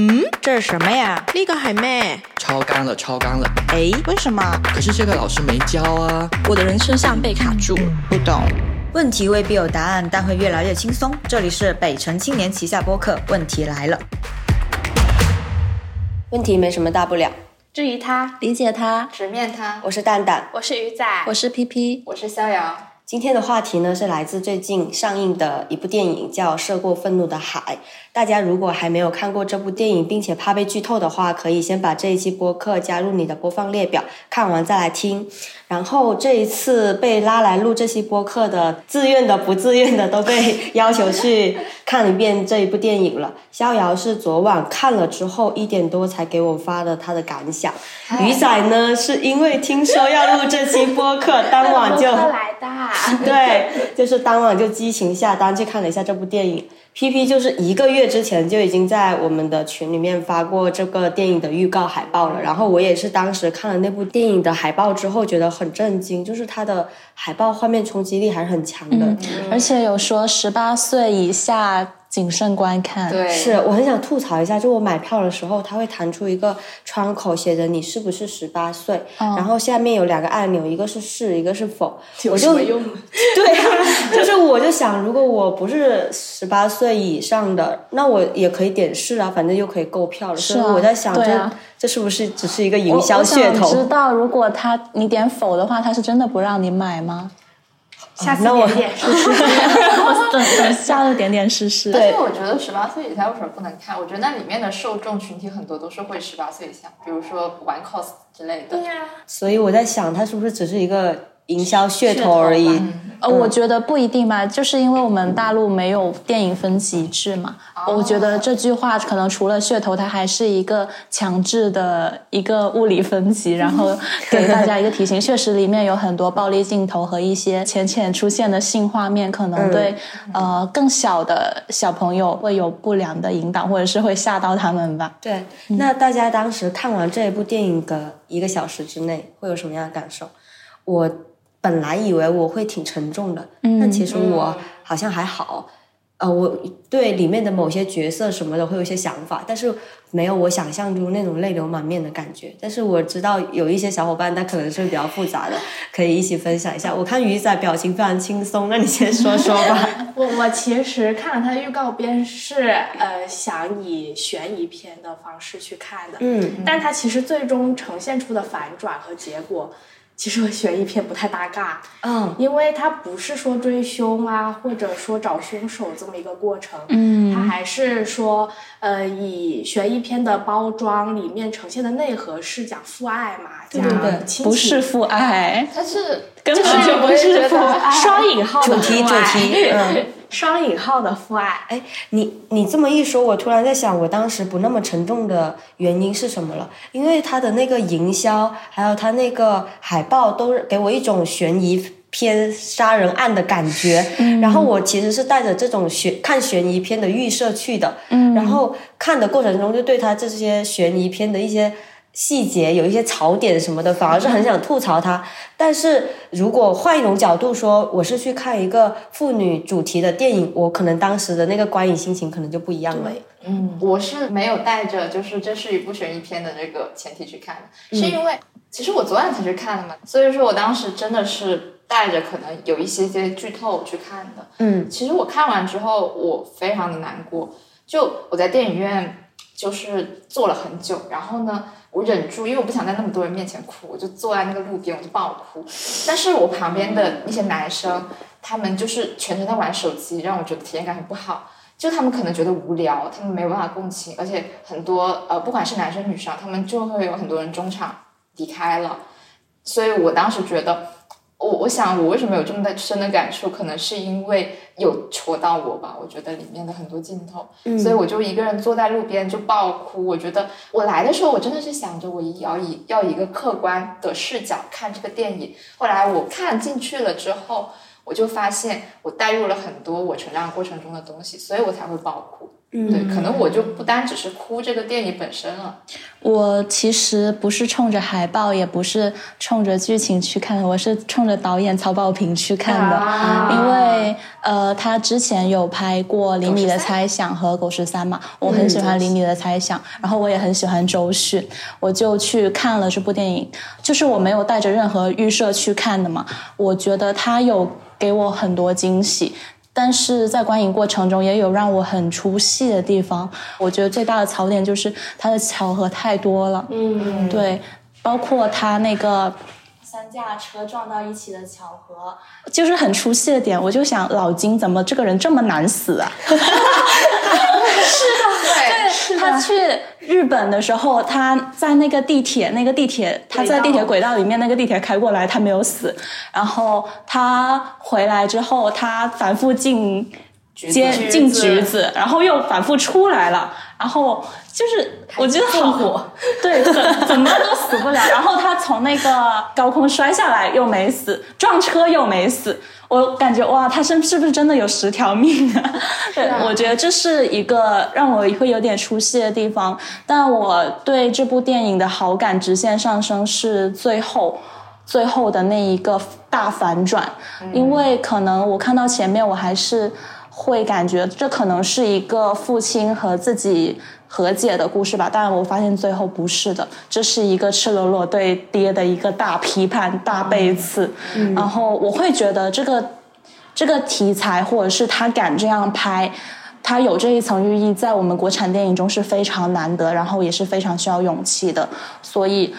嗯，这是什么呀？呢個係咩？超纲了，超纲了。诶，为什么？可是这个老师没教啊。我的人生像被卡住。不懂。问题未必有答案，但会越来越轻松。这里是北城青年旗下播客，问题来了。问题没什么大不了。质疑他，理解他，直面他。我是蛋蛋，我是鱼仔，我是 P P，我是逍遥。今天的话题呢是来自最近上映的一部电影，叫《涉过愤怒的海》。大家如果还没有看过这部电影，并且怕被剧透的话，可以先把这一期播客加入你的播放列表，看完再来听。然后这一次被拉来录这期播客的，自愿的、不自愿的，都被 要求去看一遍这一部电影了。逍遥是昨晚看了之后一点多才给我发的他的感想，鱼仔呢是因为听说要录这期播客，当晚就来的。对，就是当晚就激情下单去看了一下这部电影。P P 就是一个月之前就已经在我们的群里面发过这个电影的预告海报了，然后我也是当时看了那部电影的海报之后觉得很震惊，就是它的海报画面冲击力还是很强的，而且有说十八岁以下。谨慎观看，对，是我很想吐槽一下，就我买票的时候，它会弹出一个窗口，写着你是不是十八岁，然后下面有两个按钮，一个是是，一个是否，有什么用？对呀，就是我就想，如果我不是十八岁以上的，那我也可以点是啊，反正又可以购票了。是啊，我在想，这这是不是只是一个营销噱头？知道，如果他你点否的话，他是真的不让你买吗？下次点点试试，等等下次点点试试。但是我觉得十八岁以下为什么不能看？我觉得那里面的受众群体很多都是会十八岁以下，比如说玩 cos 之类的。对呀。所以我在想，它是不是只是一个营销噱头而已？呃，我觉得不一定吧，就是因为我们大陆没有电影分级制嘛。我觉得这句话可能除了噱头，它还是一个强制的一个物理分级，然后给大家一个提醒。确实里面有很多暴力镜头和一些浅浅出现的性画面，可能对呃更小的小朋友会有不良的引导，或者是会吓到他们吧。对，那大家当时看完这一部电影的一个小时之内会有什么样的感受？我。本来以为我会挺沉重的，但其实我好像还好。呃，我对里面的某些角色什么的会有一些想法，但是没有我想象中那种泪流满面的感觉。但是我知道有一些小伙伴，他可能是比较复杂的，可以一起分享一下。我看鱼仔表情非常轻松，那你先说说吧。我我其实看了他的预告片，是呃想以悬疑片的方式去看的，嗯，但他其实最终呈现出的反转和结果。其实和悬疑片不太搭嘎，嗯，因为它不是说追凶啊，或者说找凶手这么一个过程，嗯，它还是说，呃，以悬疑片的包装里面呈现的内核是讲父爱嘛，对对对，不是父爱，它是根本就不是父爱，双引号主题主题，嗯。双引号的父爱，哎，你你这么一说，我突然在想，我当时不那么沉重的原因是什么了？因为他的那个营销，还有他那个海报，都给我一种悬疑片杀人案的感觉。然后我其实是带着这种悬看悬疑片的预设去的。嗯。然后看的过程中，就对他这些悬疑片的一些。细节有一些槽点什么的，反而是很想吐槽他。但是如果换一种角度说，我是去看一个妇女主题的电影，我可能当时的那个观影心情可能就不一样了。嗯，我是没有带着就是这是一部悬疑片的这个前提去看的，是因为其实我昨晚才去看的嘛，所以说我当时真的是带着可能有一些些剧透去看的。嗯，其实我看完之后，我非常的难过，就我在电影院就是坐了很久，然后呢。我忍住，因为我不想在那么多人面前哭，我就坐在那个路边，我就爆哭。但是我旁边的那些男生，他们就是全程在玩手机，让我觉得体验感很不好。就他们可能觉得无聊，他们没有办法共情，而且很多呃，不管是男生女生，他们就会有很多人中场离开了。所以我当时觉得。我我想，我为什么有这么的深的感触？可能是因为有戳到我吧。我觉得里面的很多镜头，所以我就一个人坐在路边就爆哭。我觉得我来的时候，我真的是想着我要以要以一个客观的视角看这个电影。后来我看进去了之后，我就发现我带入了很多我成长过程中的东西，所以我才会爆哭。对，可能我就不单只是哭这个电影本身了。我其实不是冲着海报，也不是冲着剧情去看的，我是冲着导演曹保平去看的。因为呃，他之前有拍过《厘米的猜想》和《狗十三》嘛，我很喜欢《厘米的猜想》，然后我也很喜欢周迅，我就去看了这部电影。就是我没有带着任何预设去看的嘛，我觉得他有给我很多惊喜。但是在观影过程中，也有让我很出戏的地方。我觉得最大的槽点就是它的巧合太多了。嗯，对，包括它那个三架车撞到一起的巧合，就是很出戏的点。我就想，老金怎么这个人这么难死啊？对，他去日本的时候，他在那个地铁，那个地铁，他在地铁轨道里面，那个地铁开过来，他没有死。然后他回来之后，他反复进接橘子进橘子，然后又反复出来了，然后就是我觉得好对，怎怎么都死不了。然后他从那个高空摔下来又没死，撞车又没死。我感觉哇，他是是不是真的有十条命啊？对，我觉得这是一个让我会有点出戏的地方。但我对这部电影的好感直线上升是最后。最后的那一个大反转，因为可能我看到前面，我还是会感觉这可能是一个父亲和自己和解的故事吧，但我发现最后不是的，这是一个赤裸裸对爹的一个大批判、大背刺。然后我会觉得这个这个题材，或者是他敢这样拍。他有这一层寓意，在我们国产电影中是非常难得，然后也是非常需要勇气的。所以，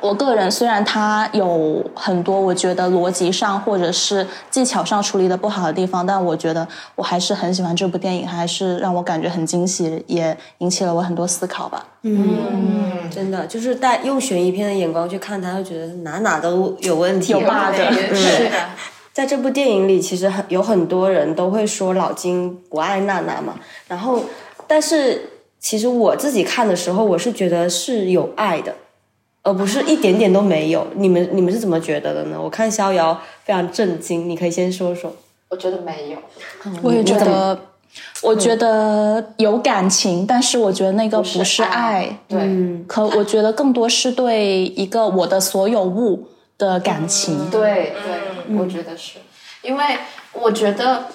我个人虽然他有很多我觉得逻辑上或者是技巧上处理的不好的地方，但我觉得我还是很喜欢这部电影，还是让我感觉很惊喜，也引起了我很多思考吧。嗯，真的就是带用悬疑片的眼光去看它，会觉得哪哪都有问题，有 bug 是的，在这部电影里，其实很有很多人都会说老金不爱娜娜嘛，然后，但是其实我自己看的时候，我是觉得是有爱的，而不是一点点都没有。你们你们是怎么觉得的呢？我看逍遥非常震惊，你可以先说说。我觉得没有。我也觉得，我觉得有感情，但是我觉得那个不是爱，对，嗯可我觉得更多是对一个我的所有物的感情。对对，我觉得是，因为我觉得，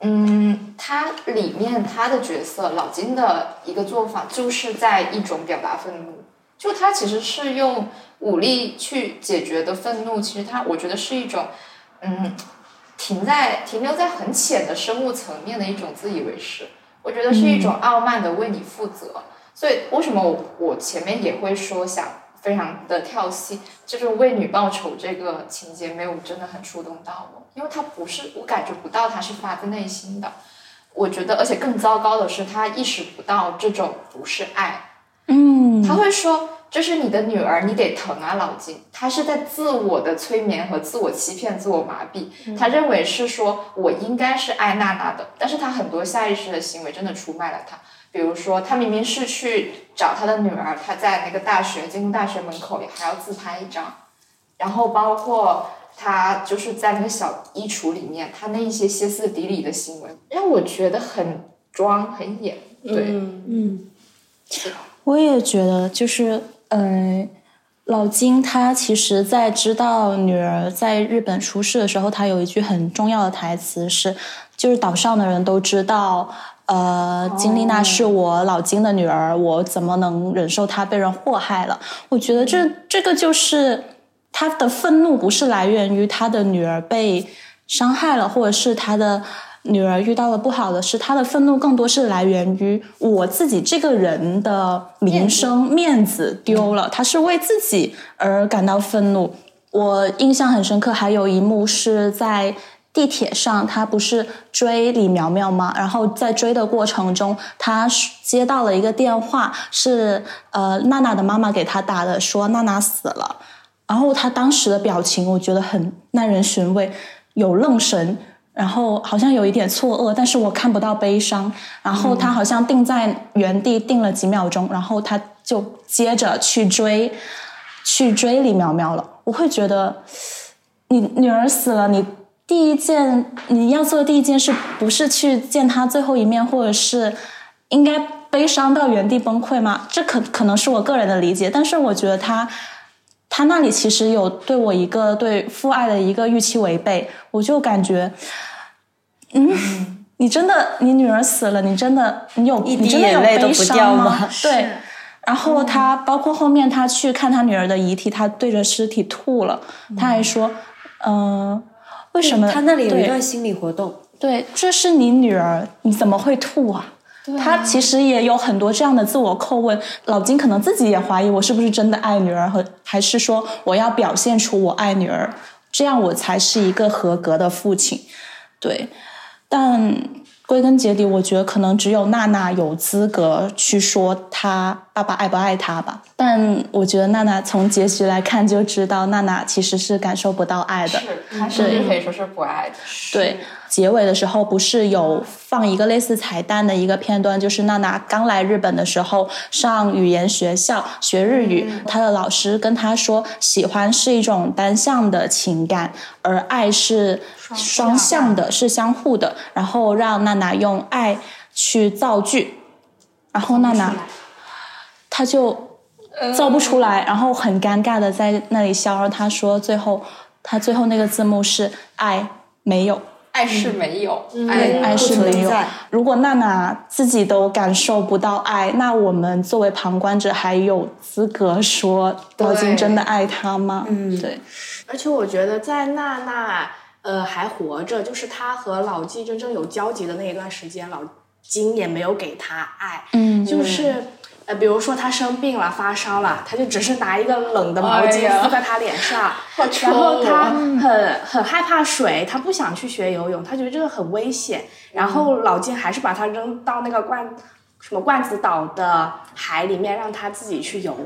嗯，他里面他的角色老金的一个做法，就是在一种表达愤怒，就他其实是用武力去解决的愤怒，其实他我觉得是一种，嗯，停在停留在很浅的生物层面的一种自以为是，我觉得是一种傲慢的为你负责。所以为什么我我前面也会说想非常的跳戏，就是为女报仇这个情节没有真的很触动到我，因为他不是我感觉不到他是发自内心的。我觉得，而且更糟糕的是，他意识不到这种不是爱。嗯，他会说：“这是你的女儿，你得疼啊，老金。”他是在自我的催眠和自我欺骗、自我麻痹。他认为是说我应该是爱娜娜的，但是他很多下意识的行为真的出卖了他。比如说，他明明是去找他的女儿，他在那个大学进入大学门口里还要自拍一张，然后包括他就是在那个小衣橱里面，他那一些歇斯底里的行为，让我觉得很装很演。对，嗯是我也觉得，就是呃，老金他其实在知道女儿在日本出事的时候，他有一句很重要的台词是，就是岛上的人都知道，呃，金丽娜是我老金的女儿，我怎么能忍受她被人祸害了？我觉得这这个就是他的愤怒不是来源于他的女儿被伤害了，或者是他的女儿遇到了不好的事，他的愤怒更多是来源于我自己这个人的名声面子丢了，他是为自己而感到愤怒。我印象很深刻，还有一幕是在地铁上，他不是追李苗苗吗？然后在追的过程中，他接到了一个电话，是呃娜娜的妈妈给他打的，说娜娜死了。然后他当时的表情，我觉得很耐人寻味，有愣神，然后好像有一点错愕，但是我看不到悲伤。然后他好像定在原地定了几秒钟，然后他就接着去追，去追李苗苗了。我会觉得，你女儿死了，你第一件你要做的第一件事，不是去见她最后一面，或者是应该悲伤到原地崩溃吗？这可可能是我个人的理解，但是我觉得他。他那里其实有对我一个对父爱的一个预期违背，我就感觉嗯，你真的你女儿死了，你真的你有你真的有眼泪都悲不掉伤吗吗？对。然后他包括后面他去看他女儿的遗体，他对着尸体吐了，他还说，嗯、为什么他那里有一对段心理活动，对，这是你女儿，你怎么会吐啊？他其实也有很多这样的自我叩问，老金可能自己也怀疑我是不是真的爱女儿，和还是说我要表现出我爱女儿，这样我才是一个合格的父亲。对，但归根结底，我觉得可能只有娜娜有资格去说她爸爸爱不爱她吧。但我觉得娜娜从结局来看就知道，娜娜其实是感受不到爱的。是，她甚至可以说是不爱的。对，结尾的时候不是有放一个类似彩蛋的一个片段，就是娜娜刚来日本的时候上语言学校学日语，她的老师跟她说，喜欢是一种单向的情感，而爱是双向的，是相互的，然后让娜娜用爱去造句，然后娜娜她就造不出来，然后很尴尬的在那里笑，然后她说最后她最后那个字幕是爱没有。爱是没有，对，爱爱是没有。如果娜娜自己都感受不到爱，那我们作为旁观者还有资格说老金真的爱她吗？嗯，对，而且我觉得在娜娜呃还活着，就是她和老纪真正有交集的那一段时间，老金也没有给她爱，嗯就是。呃，比如说他生病了、发烧了，他就只是拿一个冷的毛巾敷在他脸上，然后她哦很很害怕水，他不想去学游泳，他觉得这个很危险。然后老金还是把他扔到那个罐什么罐子岛的海里面，让他自己去游。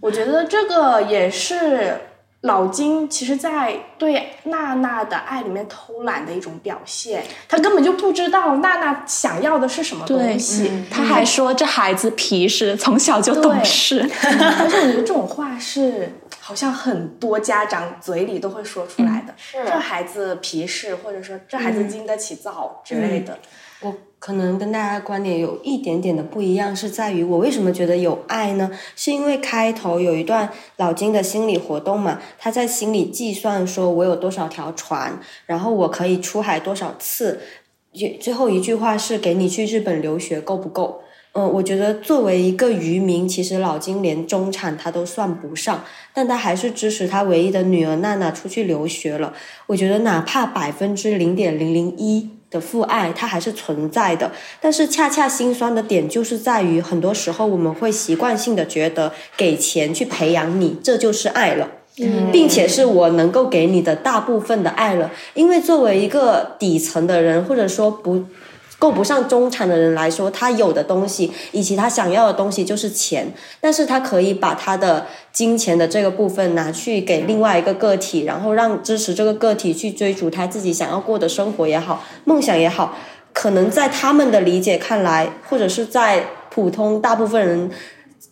我觉得这个也是老金其实，在对娜娜的爱里面偷懒的一种表现。他根本就不知道娜娜想要的是什么东西。他还说这孩子皮实，从小就懂事。而且我觉得这种话是好像很多家长嘴里都会说出来的。是这孩子皮实，或者说这孩子经得起造之类的。我可能跟大家观点有一点点的不一样，是在于我为什么觉得有爱呢？是因为开头有一段老金的心理活动嘛，他在心里计算说我有多少条船，然后我可以出海多少次。也最后一句话是给你去日本留学够不够？嗯，我觉得作为一个渔民，其实老金连中产他都算不上，但他还是支持他唯一的女儿娜娜出去留学了。我觉得哪怕百分之零点零零一的父爱，它还是存在的。但是恰恰心酸的点就是在于，很多时候我们会习惯性的觉得给钱去培养你，这就是爱了。并且是我能够给你的大部分的爱了，因为作为一个底层的人，或者说不够不上中产的人来说，他有的东西以及他想要的东西就是钱，但是他可以把他的金钱的这个部分拿去给另外一个个体，然后让支持这个个体去追逐他自己想要过的生活也好，梦想也好，可能在他们的理解看来，或者是在普通大部分人。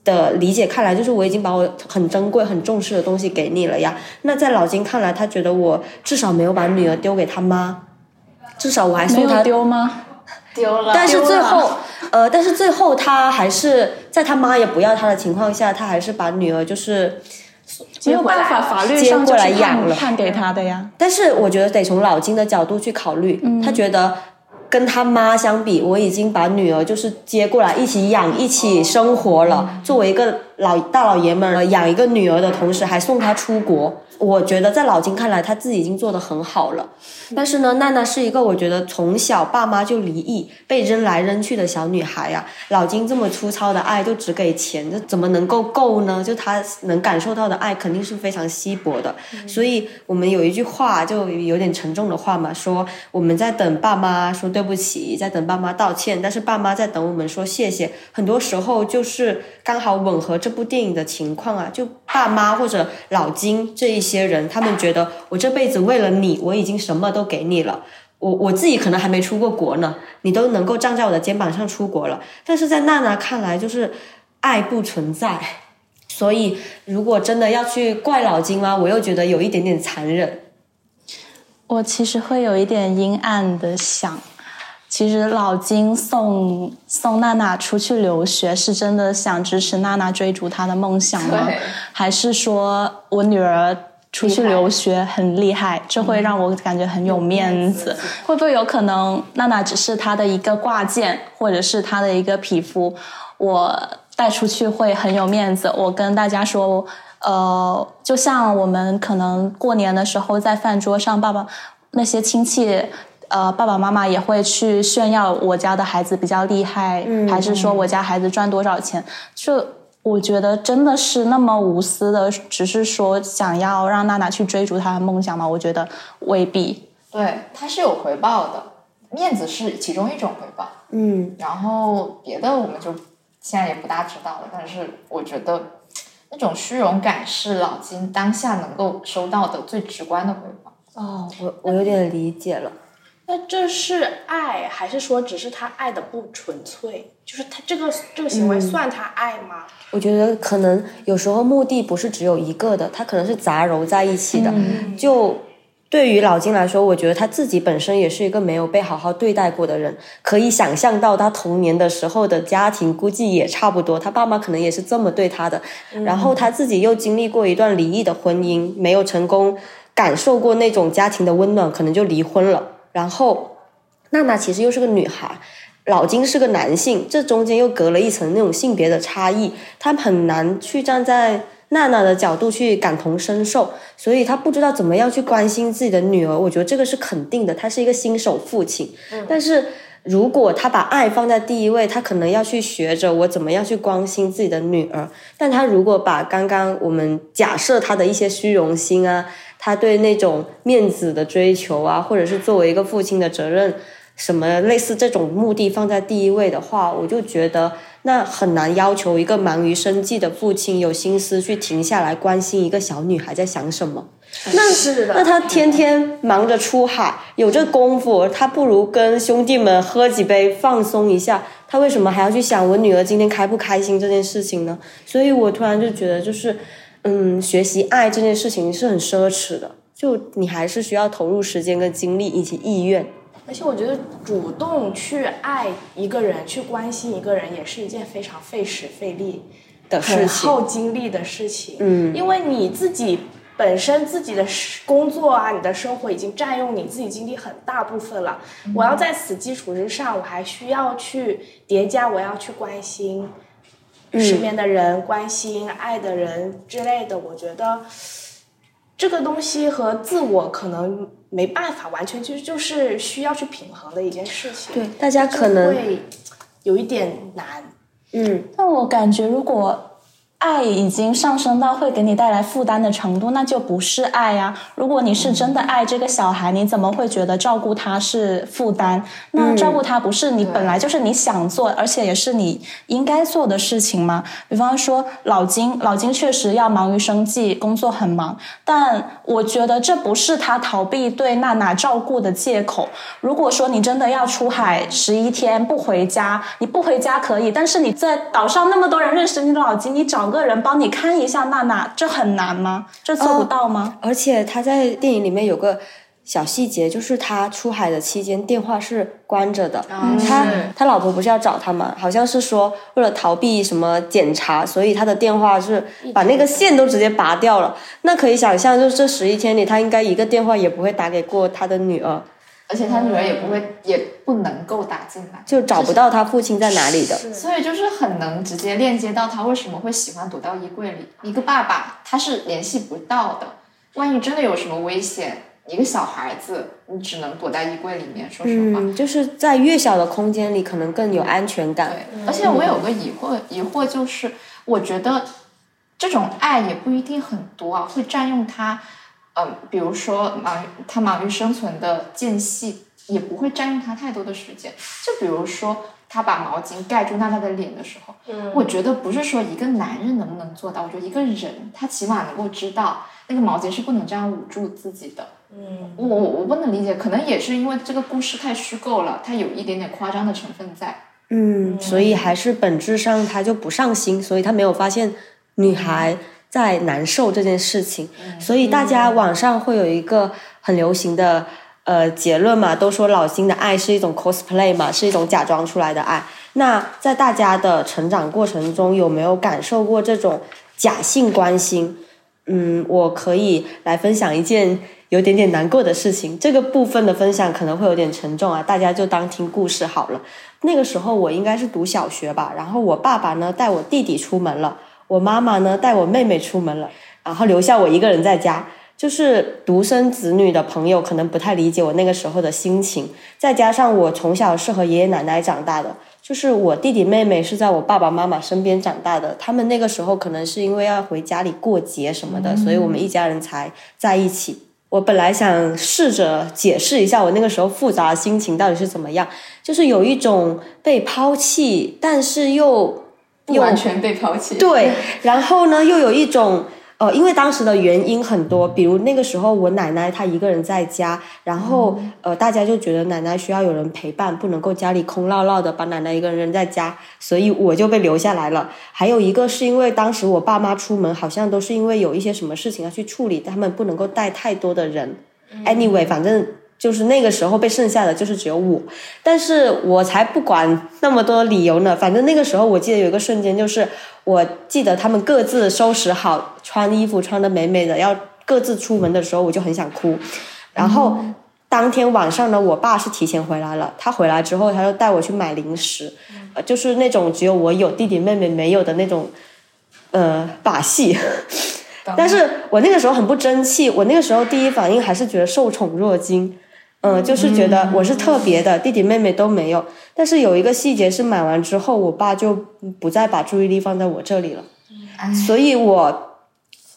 的理解看来，就是我已经把我很珍贵、很重视的东西给你了呀。那在老金看来，他觉得我至少没有把女儿丢给他妈，至少我还送他丢吗？丢了。但是最后，呃，但是最后他还是在他妈也不要他的情况下，他还是把女儿就是，没有办法，法律接过上就是来养了判判给他的呀。但是我觉得得从老金的角度去考虑，嗯他觉得。跟他妈相比，我已经把女儿就是接过来一起养、一起生活了。作为一个老大老爷们儿，养一个女儿的同时还送她出国，我觉得在老金看来，他自己已经做得很好了。但是呢，娜娜是一个我觉得从小爸妈就离异、被扔来扔去的小女孩呀、老金这么粗糙的爱就只给钱，这怎么能够够呢？就他能感受到的爱肯定是非常稀薄的。所以我们有一句话就有点沉重的话嘛，说我们在等爸妈说对不起，在等爸妈道歉，但是爸妈在等我们说谢谢。很多时候就是刚好吻合这部电影的情况啊，就爸妈或者老金这一些人，他们觉得我这辈子为了你，我已经什么都给你了。我我自己可能还没出过国呢，你都能够站在我的肩膀上出国了。但是在娜娜看来，就是爱不存在。所以，如果真的要去怪老金吗？我又觉得有一点点残忍。我其实会有一点阴暗的想，其实老金送送娜娜出去留学，是真的想支持娜娜追逐她的梦想吗？还是说我女儿出去留学很厉害，这会让我感觉很有面子。会不会有可能娜娜只是她的一个挂件，或者是她的一个皮肤？我带出去会很有面子。我跟大家说，呃，就像我们可能过年的时候在饭桌上，爸爸那些亲戚。呃，爸爸妈妈也会去炫耀我家的孩子比较厉害，还是说我家孩子赚多少钱？就我觉得真的是那么无私的，只是说想要让娜娜去追逐她的梦想吗？我觉得未必。对，他是有回报的，面子是其中一种回报。嗯，然后别的我们就现在也不大知道了。但是我觉得那种虚荣感是老金当下能够收到的最直观的回报。哦，我我有点理解了。那这是爱，还是说只是他爱的不纯粹？就是他这个这个行为算他爱吗？我觉得可能有时候目的不是只有一个的，他可能是杂糅在一起的。就对于老金来说，我觉得他自己本身也是一个没有被好好对待过的人，可以想象到他童年的时候的家庭估计也差不多，他爸妈可能也是这么对他的。然后他自己又经历过一段离异的婚姻，没有成功感受过那种家庭的温暖，可能就离婚了。然后，娜娜其实又是个女孩，老金是个男性，这中间又隔了一层那种性别的差异，他很难去站在娜娜的角度去感同身受，所以他不知道怎么样去关心自己的女儿。我觉得这个是肯定的，他是一个新手父亲。但是如果他把爱放在第一位，他可能要去学着我怎么样去关心自己的女儿。但他如果把刚刚我们假设他的一些虚荣心啊。他对那种面子的追求啊，或者是作为一个父亲的责任，什么类似这种目的放在第一位的话，我就觉得那很难要求一个忙于生计的父亲有心思去停下来关心一个小女孩在想什么。那是的，那他天天忙着出海，有这功夫，他不如跟兄弟们喝几杯放松一下。他为什么还要去想我女儿今天开不开心这件事情呢？所以我突然就觉得就是。嗯，学习爱这件事情是很奢侈的，就你还是需要投入时间跟精力以及意愿。而且我觉得主动去爱一个人，去关心一个人，也是一件非常费时费力的事情，耗精力的事情。嗯，因为你自己本身自己的工作啊，你的生活已经占用你自己精力很大部分了。我要在此基础之上，我还需要去叠加，我要去关心。身边的人关心、爱的人之类的，我觉得这个东西和自我可能没办法完全，就就是需要去平衡的一件事情。对，大家可能会有一点难。嗯，但我感觉如果。爱已经上升到会给你带来负担的程度，那就不是爱呀。如果你是真的爱这个小孩，你怎么会觉得照顾他是负担？那照顾他不是你本来就是你想做，而且也是你应该做的事情吗？比方说老金，老金确实要忙于生计，工作很忙，但我觉得这不是他逃避对娜娜照顾的借口。如果说你真的要出海十一天不回家，你不回家可以，但是你在岛上那么多人认识你的老金，你找。个人帮你看一下娜娜，这很难吗？这做不到吗？而且他在电影里面有个小细节，就是他出海的期间电话是关着的。他他老婆不是要找他吗？好像是说为了逃避什么检查，所以他的电话是把那个线都直接拔掉了。那可以想象，就是这十一天里，他应该一个电话也不会打给过他的女儿。而且他女儿也不会，也不能够打进来，就找不到他父亲在哪里的。所以就是很能直接链接到他为什么会喜欢躲到衣柜里。一个爸爸他是联系不到的，万一真的有什么危险，一个小孩子你只能躲在衣柜里面。说实话，就是在越小的空间里可能更有安全感。对，而且我有个疑惑，疑惑就是我觉得这种爱也不一定很多啊，会占用他。嗯，比如说忙他忙于生存的间隙，也不会占用他太多的时间。就比如说他把毛巾盖住娜娜的脸的时候，嗯，我觉得不是说一个男人能不能做到，我觉得一个人他起码能够知道那个毛巾是不能这样捂住自己的。嗯，我我我不能理解，可能也是因为这个故事太虚构了，它有一点点夸张的成分在。嗯，所以还是本质上他就不上心，所以他没有发现女孩。在难受这件事情，所以大家网上会有一个很流行的呃结论嘛，都说老金的爱是一种 cosplay 嘛，是一种假装出来的爱。那在大家的成长过程中，有没有感受过这种假性关心？嗯，我可以来分享一件有点点难过的事情。这个部分的分享可能会有点沉重啊，大家就当听故事好了。那个时候我应该是读小学吧，然后我爸爸呢带我弟弟出门了，我妈妈呢带我妹妹出门了，然后留下我一个人在家。就是独生子女的朋友可能不太理解我那个时候的心情，再加上我从小是和爷爷奶奶长大的，就是我弟弟妹妹是在我爸爸妈妈身边长大的，他们那个时候可能是因为要回家里过节什么的，所以我们一家人才在一起。我本来想试着解释一下我那个时候复杂的心情到底是怎么样，就是有一种被抛弃，但是又不完全被抛弃。对，然后呢，又有一种。呃，因为当时的原因很多，比如那个时候我奶奶她一个人在家，然后呃大家就觉得奶奶需要有人陪伴，不能够家里空落落的把奶奶一个人扔在家，所以我就被留下来了。还有一个是因为当时我爸妈出门好像都是因为有一些什么事情要去处理，他们不能够带太多的人。Anyway，反正。就是那个时候被剩下的就是只有我，但是我才不管那么多理由呢。反正那个时候我记得有一个瞬间，就是我记得他们各自收拾好，穿衣服穿的美美的，要各自出门的时候，我就很想哭。然后当天晚上呢，我爸是提前回来了，他回来之后，他就带我去买零食，呃，就是那种只有我有弟弟妹妹没有的那种，呃，把戏。但是我那个时候很不争气，我那个时候第一反应还是觉得受宠若惊。嗯，就是觉得我是特别的，弟弟妹妹都没有。但是有一个细节是买完之后，我爸就不再把注意力放在我这里了。所以我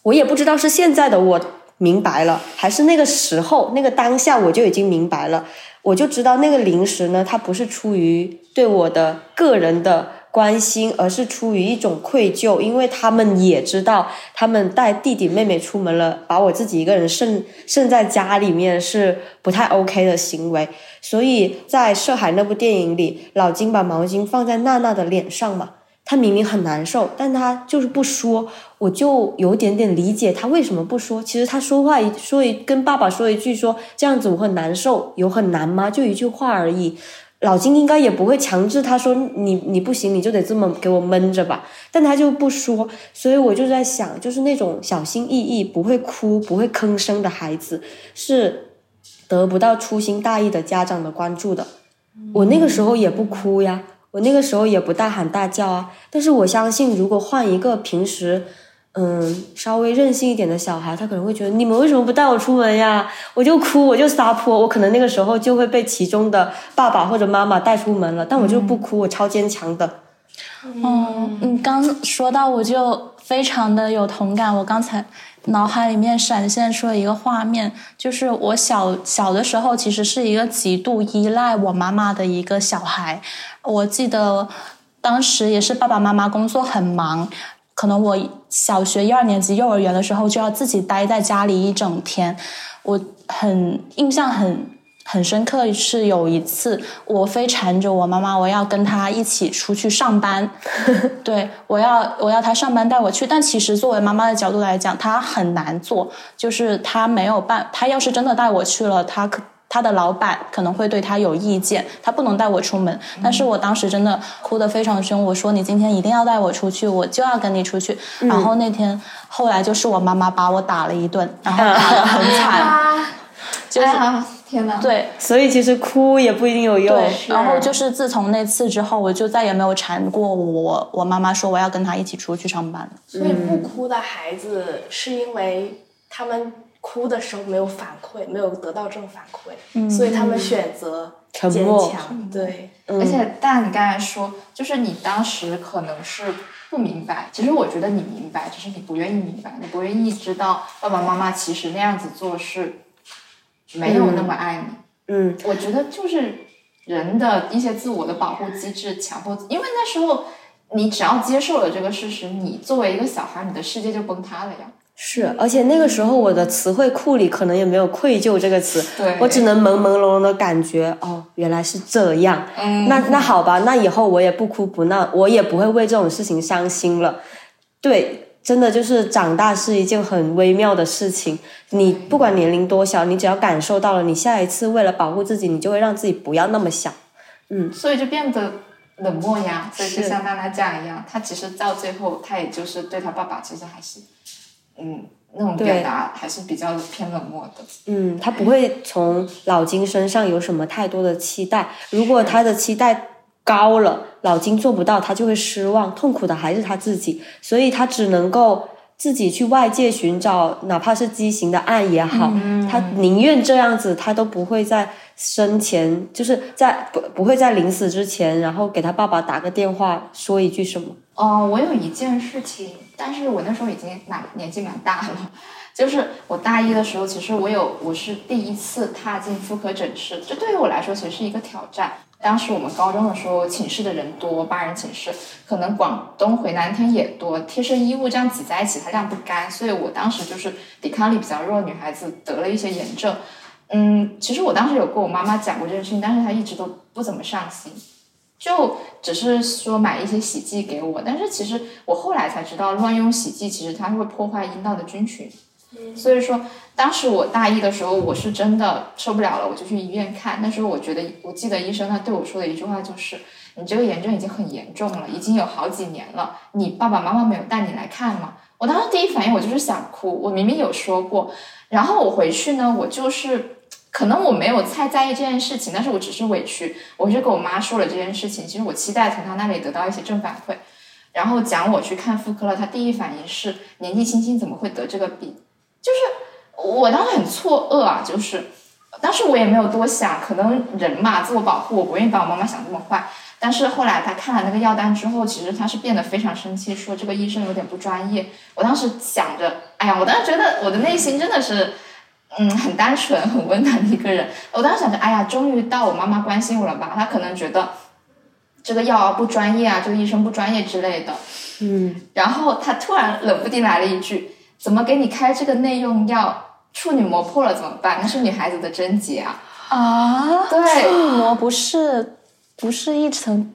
我也不知道是现在的我明白了，还是那个时候那个当下我就已经明白了。我就知道那个零食呢，它不是出于对我的个人的。关心，而是出于一种愧疚，因为他们也知道，他们带弟弟妹妹出门了，把我自己一个人剩剩在家里面是不太 OK 的行为。所以在《涉海》那部电影里，老金把毛巾放在娜娜的脸上嘛，他明明很难受，但他就是不说，我就有点点理解他为什么不说。其实他说话一说一跟爸爸说一句说这样子我很难受，有很难吗？就一句话而已。老金应该也不会强制他说你你不行你就得这么给我闷着吧，但他就不说，所以我就在想，就是那种小心翼翼、不会哭、不会吭声的孩子，是得不到粗心大意的家长的关注的。我那个时候也不哭呀，我那个时候也不大喊大叫啊，但是我相信，如果换一个平时。嗯，稍微任性一点的小孩，他可能会觉得你们为什么不带我出门呀？我就哭，我就撒泼，我可能那个时候就会被其中的爸爸或者妈妈带出门了。但我就不哭，我超坚强的。嗯，你刚说到，我就非常的有同感。我刚才脑海里面闪现出了一个画面，就是我小小的时候，其实是一个极度依赖我妈妈的一个小孩。我记得当时也是爸爸妈妈工作很忙。可能我小学一二年级幼儿园的时候就要自己待在家里一整天，我很印象很很深刻是有一次我非缠着我妈妈，我要跟她一起出去上班，对我要我要她上班带我去，但其实作为妈妈的角度来讲，她很难做，就是她没有办，她要是真的带我去了，她可。他的老板可能会对他有意见，他不能带我出门。但是我当时真的哭得非常凶，我说：“你今天一定要带我出去，我就要跟你出去。”然后那天后来就是我妈妈把我打了一顿，然后打得很惨。就是天哪！对，所以其实哭也不一定有用。对，然后就是自从那次之后，我就再也没有缠过我。我妈妈说我要跟她一起出去上班。所以不哭的孩子是因为他们。哭的时候没有反馈，没有得到这种反馈，所以他们选择坚强。对，而且，但你刚才说，就是你当时可能是不明白，其实我觉得你明白，只是你不愿意明白，你不愿意知道爸爸妈妈其实那样子做是没有那么爱你。嗯，我觉得就是人的一些自我的保护机制，强迫，因为那时候你只要接受了这个事实，你作为一个小孩，你的世界就崩塌了呀。是，而且那个时候我的词汇库里可能也没有“愧疚”这个词，我只能朦朦胧胧的感觉，哦，原来是这样。那那好吧，那以后我也不哭不闹，我也不会为这种事情伤心了。对，真的就是长大是一件很微妙的事情。你不管年龄多小，你只要感受到了，你下一次为了保护自己，你就会让自己不要那么想。嗯，所以就变得冷漠呀。所以就像娜娜这样一样，他其实到最后，她也就是对她爸爸，其实还是。嗯，那种表达还是比较偏冷漠的。嗯，他不会从老金身上有什么太多的期待。如果他的期待高了，老金做不到，他就会失望，痛苦的还是他自己。所以他只能够自己去外界寻找，哪怕是畸形的爱也好，他宁愿这样子，他都不会在生前，就是在不不会在临死之前，然后给他爸爸打个电话，说一句什么。哦，我有一件事情，但是我那时候已经蛮年纪蛮大了，就是我大一的时候，其实我有我是第一次踏进妇科诊室，这对于我来说其实是一个挑战。当时我们高中的时候，寝室的人多，八人寝室，可能广东回南天也多，贴身衣物这样挤在一起，它晾不干，所以我当时就是抵抗力比较弱，女孩子得了一些炎症。嗯，其实我当时有跟我妈妈讲过这件事情，但是她一直都不怎么上心。就只是说买一些洗剂给我，但是其实我后来才知道，乱用洗剂其实它会破坏阴道的菌群。所以说，当时我大一的时候，我是真的受不了了，我就去医院看。那时候我觉得，我记得医生他对我说的一句话就是：“你这个炎症已经很严重了，已经有好几年了，你爸爸妈妈没有带你来看吗？”我当时第一反应我就是想哭，我明明有说过。然后我回去呢，我就是可能我没有太在意这件事情，但是我只是委屈，我就跟我妈说了这件事情。其实我期待从她那里得到一些正反馈。然后讲我去看妇科了，她第一反应是年纪轻轻怎么会得这个病？就是我当时很错愕啊，就是当时我也没有多想，可能人嘛，自我保护，我不愿意把我妈妈想这么坏。但是后来他看了那个药单之后，其实他是变得非常生气，说这个医生有点不专业。我当时想着，哎呀，我当时觉得我的内心真的是，嗯，很单纯、很温暖的一个人。我当时想着，哎呀，终于到我妈妈关心我了吧？她可能觉得这个药不专业啊，这个医生不专业之类的。嗯，然后他突然冷不丁来了一句：“怎么给你开这个内用药？处女膜破了怎么办？那是女孩子的贞洁啊！”啊，对处女膜不是不是一层，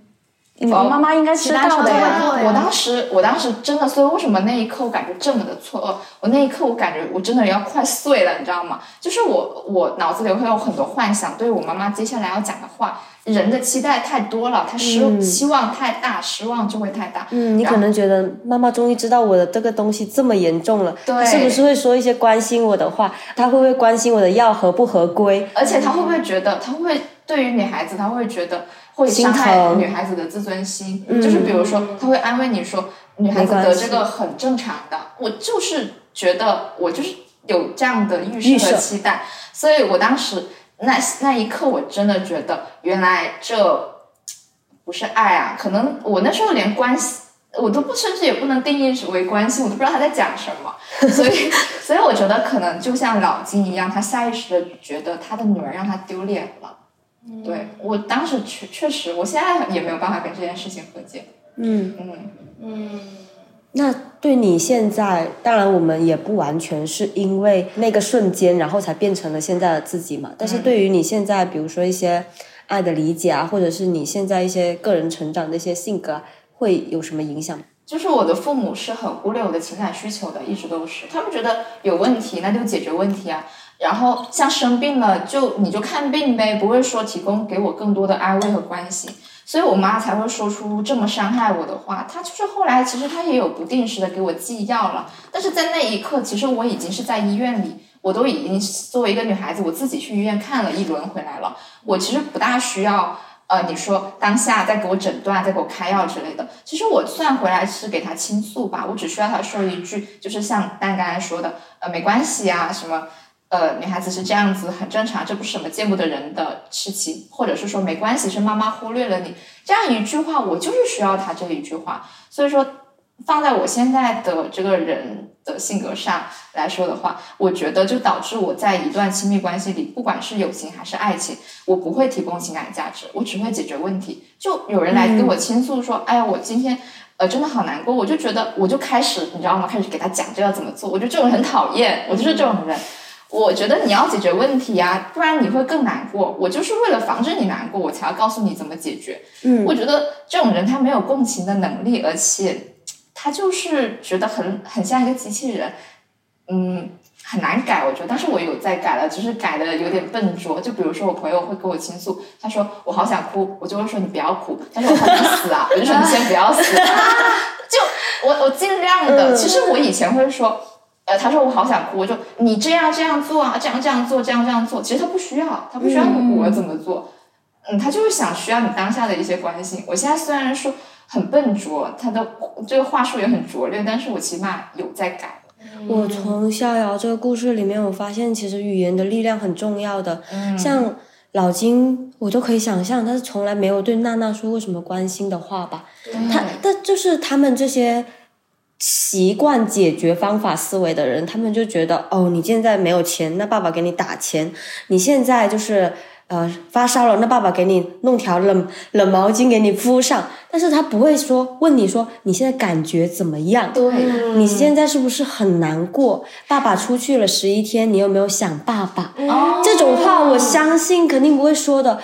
你哦妈妈应该知道的呀。我当时，我当时真的，所以为什么那一刻我感觉这么的错愕？我那一刻我感觉我真的要快碎了，你知道吗？就是我，我脑子里会有很多幻想，对我妈妈接下来要讲的话，人的期待太多了，他失、嗯希望太大，失望就会太大。嗯，你可能觉得妈妈终于知道我的这个东西这么严重了，对她是不是会说一些关心我的话？她会不会关心我的药合不合规？而且他会不会觉得，他会不会对于女孩子，他会觉得会伤害女孩子的自尊心？嗯就是比如说，他会安慰你说，女孩子得这个很正常的。我就是觉得，我就是有这样的预设和期待，所以我当时那那一刻，我真的觉得，原来这不是爱啊！可能我那时候连关系。我都不，甚至也不能定义为关系，我都不知道他在讲什么，所以，所以我觉得可能就像老金一样，他下意识的觉得他的女儿让他丢脸了。对我当时确确实，我现在也没有办法跟这件事情和解。嗯，嗯，那对你现在，当然我们也不完全是因为那个瞬间，然后才变成了现在的自己嘛。但是对于你现在，比如说一些爱的理解啊，或者是你现在一些个人成长的一些性格啊，会有什么影响？就是我的父母是很忽略我的情感需求的，一直都是，他们觉得有问题那就解决问题啊。然后像生病了就你就看病呗，不会说提供给我更多的安慰和关心。所以我妈才会说出这么伤害我的话。她就是后来其实她也有不定时的给我寄药了，但是在那一刻，其实我已经是在医院里，我都已经作为一个女孩子，我自己去医院看了一轮回来了。我其实不大需要。呃，你说当下再给我诊断，再给我开药之类的，其实我算回来是给她倾诉吧，我只需要她说一句，就是像丹刚才说的，呃，没关系啊，什么，呃，女孩子是这样子，很正常，这不是什么见不得人的事情，或者是说没关系，是妈妈忽略了你，这样一句话，我就是需要他这一句话，所以说。放在我现在的这个人的性格上来说的话，我觉得就导致我在一段亲密关系里，不管是友情还是爱情，我不会提供情感价值，我只会解决问题。就有人来跟我倾诉说：“哎呀，我今天呃真的好难过。”我就觉得，我就开始你知道吗？开始给他讲这要怎么做。我觉得这种人很讨厌，我就是这种人。我觉得你要解决问题呀、不然你会更难过。我就是为了防止你难过，我才要告诉你怎么解决。嗯我觉得这种人他没有共情的能力，而且他就是觉得很很像一个机器人，嗯，很难改。我觉得，但是我有在改了，只是改的有点笨拙。就比如说，我朋友会跟我倾诉，他说我好想哭，我就会说你不要哭。他说我好想死啊，我就说你先不要死。就我我尽量的，其实我以前会说。呃，他说我好想哭，我就你这样这样做啊，这样这样做，这样这样做。其实他不需要，他不需要我怎么做，嗯，他就是想需要你当下的一些关心。我现在虽然说很笨拙，他的这个话术也很拙劣，但是我起码有在改。我从逍遥这个故事里面，我发现其实语言的力量很重要的。像老金，我都可以想象，他是从来没有对娜娜说过什么关心的话吧？他，但就是他们这些习惯解决方法思维的人，他们就觉得，哦，你现在没有钱，那爸爸给你打钱；你现在就是呃发烧了，那爸爸给你弄条冷冷毛巾给你敷上。但是他不会说问你说你现在感觉怎么样？对，你现在是不是很难过？爸爸出去了十一天，你有没有想爸爸？哦这种话我相信肯定不会说的。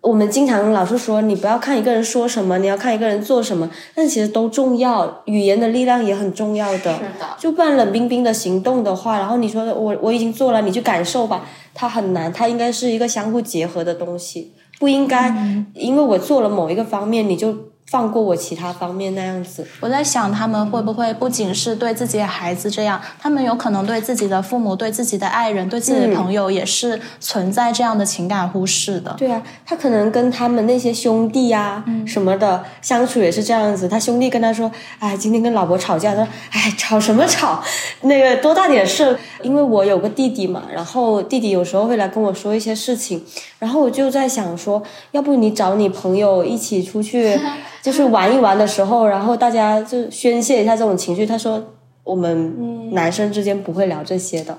我们经常老是说，你不要看一个人说什么，你要看一个人做什么。但其实都重要，语言的力量也很重要的。是的，就不然冷冰冰的行动的话，然后你说我我已经做了，你去感受吧，它很难，它应该是一个相互结合的东西，不应该因为我做了某一个方面，你就。放过我其他方面那样子，我在想他们会不会不仅是对自己的孩子这样，他们有可能对自己的父母、对自己的爱人、对自己的朋友也是存在这样的情感忽视的。对啊，他可能跟他们那些兄弟呀什么的相处也是这样子。他兄弟跟他说：“哎，今天跟老婆吵架。”他说：“哎，吵什么吵？那个多大点事？因为我有个弟弟嘛，然后弟弟有时候会来跟我说一些事情，然后我就在想说，要不你找你朋友一起出去。” 就是玩一玩的时候，然后大家就宣泄一下这种情绪。他说我们男生之间不会聊这些的，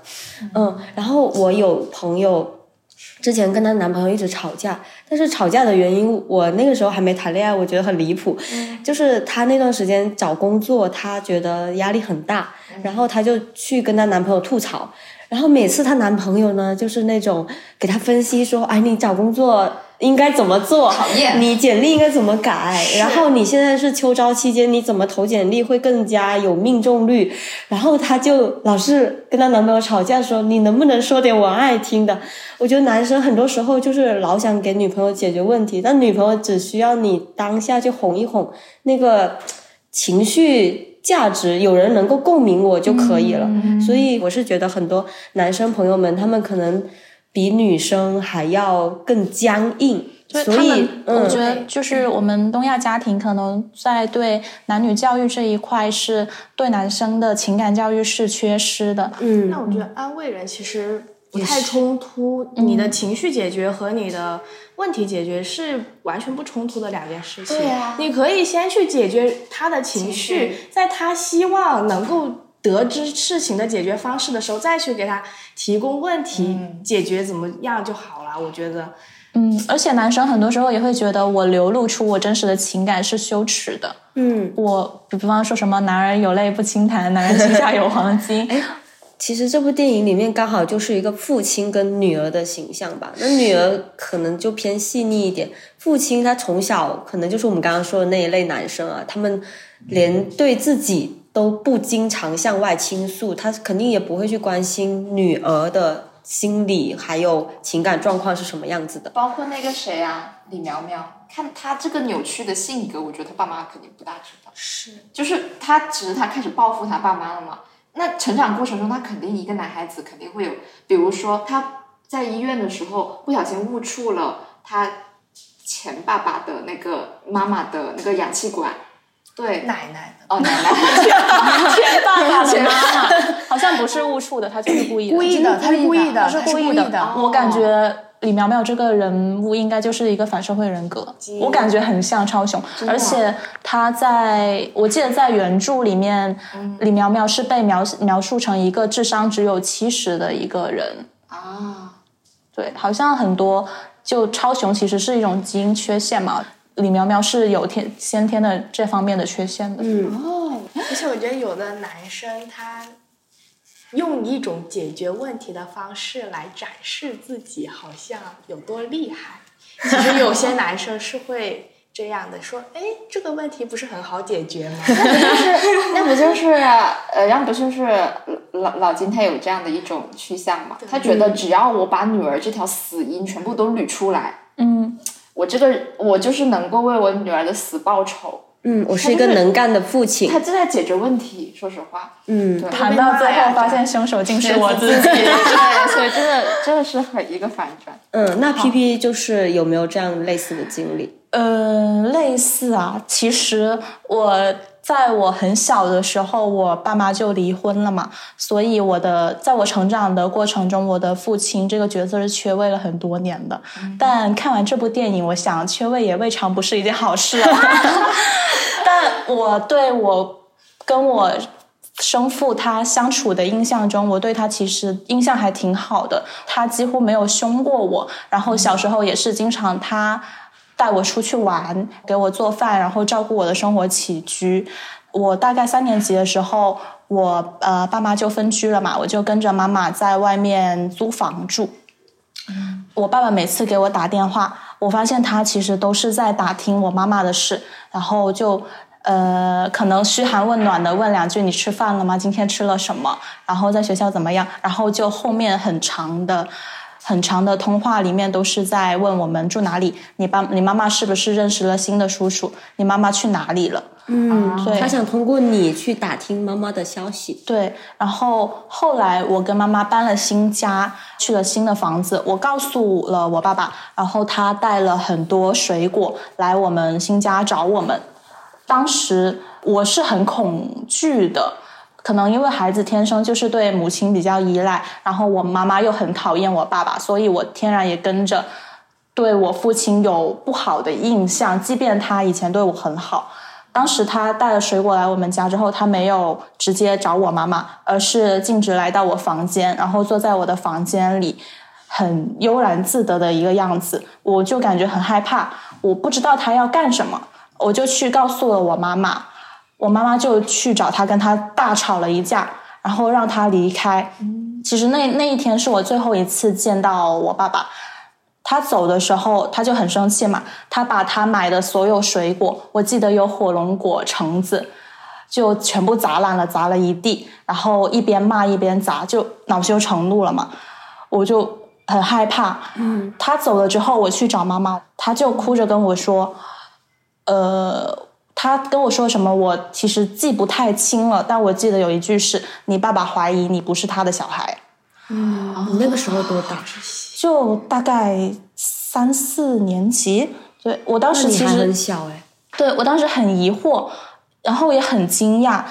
嗯。然后我有朋友之前跟她男朋友一直吵架，但是吵架的原因我那个时候还没谈恋爱，我觉得很离谱。就是她那段时间找工作，她觉得压力很大，然后她就去跟她男朋友吐槽。然后每次她男朋友呢，就是那种给她分析说：“哎，你找工作。”应该怎么做？讨厌你简历应该怎么改？然后你现在是秋招期间，你怎么投简历会更加有命中率？然后她就老是跟她男朋友吵架，说你能不能说点我爱听的？我觉得男生很多时候就是老想给女朋友解决问题，但女朋友只需要你当下就哄一哄，那个情绪价值有人能够共鸣我就可以了。所以我是觉得很多男生朋友们，他们可能。比女生还要更僵硬，所以我觉得就是我们东亚家庭可能在对男女教育这一块，是对男生的情感教育是缺失的。嗯，那我觉得安慰人其实不太冲突，你的情绪解决和你的问题解决是完全不冲突的两件事情。对啊，你可以先去解决他的情绪，在他希望能够。得知事情的解决方式的时候，再去给他提供问题解决怎么样就好了。我觉得，嗯，而且男生很多时候也会觉得我流露出我真实的情感是羞耻的。嗯，我比方说什么“男人有泪不轻弹，男人膝下有黄金 ”。哎，其实这部电影里面刚好就是一个父亲跟女儿的形象吧。那女儿可能就偏细腻一点，父亲他从小可能就是我们刚刚说的那一类男生啊，他们连对自己。都不经常向外倾诉，他肯定也不会去关心女儿的心理还有情感状况是什么样子的。包括那个谁啊，李苗苗，看他这个扭曲的性格，我觉得他爸妈肯定不大知道。是，就是他只是他开始报复他爸妈了嘛。那成长过程中，他肯定一个男孩子肯定会有，比如说他在医院的时候不小心误触了他前爸爸的那个妈妈的那个氧气管。对。奶奶的。哦，奶奶。前爸爸的妈妈，好像不是误触的，他就是故意的。故意的，他是故意的，是故意的。我感觉李苗苗这个人物应该就是一个反社会人格，我感觉很像超雄，而且他在我记得在原著里面，李苗苗是被描描述成一个智商只有七十的一个人。啊，对，好像很多就超雄其实是一种基因缺陷嘛。李苗苗是有天先天的这方面的缺陷的。嗯哦，而且我觉得有的男生他用一种解决问题的方式来展示自己，好像有多厉害。其实有些男生是会这样的，说：“哎，这个问题不是很好解决吗？”那不就是那不就是呃，让不就是老老金他有这样的一种趋向嘛？他觉得只要我把女儿这条死因全部都捋出来，嗯。我这个我就是能够为我女儿的死报仇。嗯，我是一个能干的父亲。他正在解决问题。说实话，嗯，谈到最后发现凶手竟是我自己。对，所以真的真的是很一个反转。嗯，那 P P 就是有没有这样类似的经历？嗯，类似啊，其实我在我很小的时候，我爸妈就离婚了嘛，所以我的在我成长的过程中，我的父亲这个角色是缺位了很多年的。但看完这部电影，我想缺位也未尝不是一件好事啊。但我对我跟我生父他相处的印象中，我对他其实印象还挺好的，他几乎没有凶过我。然后小时候也是经常他带我出去玩，给我做饭，然后照顾我的生活起居。我大概三年级的时候，我呃爸妈就分居了嘛，我就跟着妈妈在外面租房住。我爸爸每次给我打电话，我发现他其实都是在打听我妈妈的事，然后就呃可能嘘寒问暖的问两句：“你吃饭了吗？今天吃了什么？然后在学校怎么样？”然后就后面很长的。很长的通话里面都是在问我们住哪里，你爸你妈妈是不是认识了新的叔叔？你妈妈去哪里了？嗯，对他想通过你去打听妈妈的消息。对，然后后来我跟妈妈搬了新家，去了新的房子。我告诉了我爸爸，然后他带了很多水果来我们新家找我们。当时我是很恐惧的，可能因为孩子天生就是对母亲比较依赖，然后我妈妈又很讨厌我爸爸，所以我天然也跟着对我父亲有不好的印象，即便他以前对我很好。当时他带了水果来我们家之后，他没有直接找我妈妈，而是径直来到我房间，然后坐在我的房间里，很悠然自得的一个样子。我就感觉很害怕，我不知道他要干什么，我就去告诉了我妈妈，我妈妈就去找他，跟他大吵了一架，然后让他离开。其实那那一天是我最后一次见到我爸爸。他走的时候，他就很生气嘛。他把他买的所有水果，我记得有火龙果、橙子，就全部砸烂了，砸了一地。然后一边骂一边砸，就恼羞成怒了嘛。我就很害怕。嗯，他走了之后，我去找妈妈，他就哭着跟我说：“呃，他跟我说什么？我其实记不太清了，但我记得有一句是：你爸爸怀疑你不是他的小孩。”嗯，你那个时候多大？就大概三四年级，对我当时其实很小哎。对我当时很疑惑，然后也很惊讶，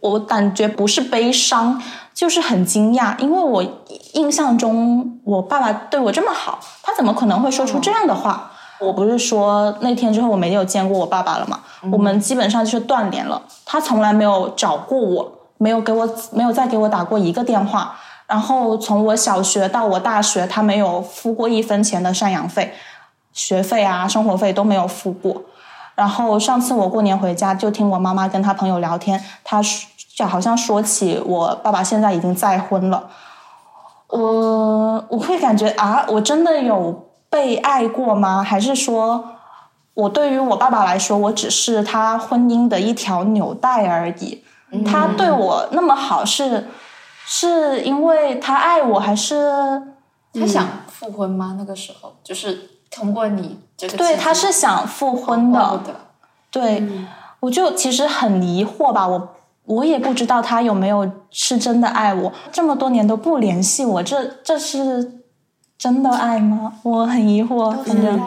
我感觉不是悲伤，就是很惊讶，因为我印象中我爸爸对我这么好，他怎么可能会说出这样的话？我不是说那天之后我没有见过我爸爸了嘛，我们基本上就是断联了，他从来没有找过我，没有给我没有再给我打过一个电话。然后从我小学到我大学，他没有付过一分钱的赡养费，学费啊、生活费都没有付过。然后上次我过年回家，就听我妈妈跟她朋友聊天，她就好像说起我爸爸现在已经再婚了。我我会感觉啊，我真的有被爱过吗？还是说我对于我爸爸来说，我只是他婚姻的一条纽带而已？他对我那么好是？是因为他爱我，还是他想复婚吗？那个时候就是通过你这个，对，他是想复婚的。的对，我就其实很疑惑吧，我我也不知道他有没有是真的爱我，这么多年都不联系我，这这是真的爱吗？我很疑惑，反正。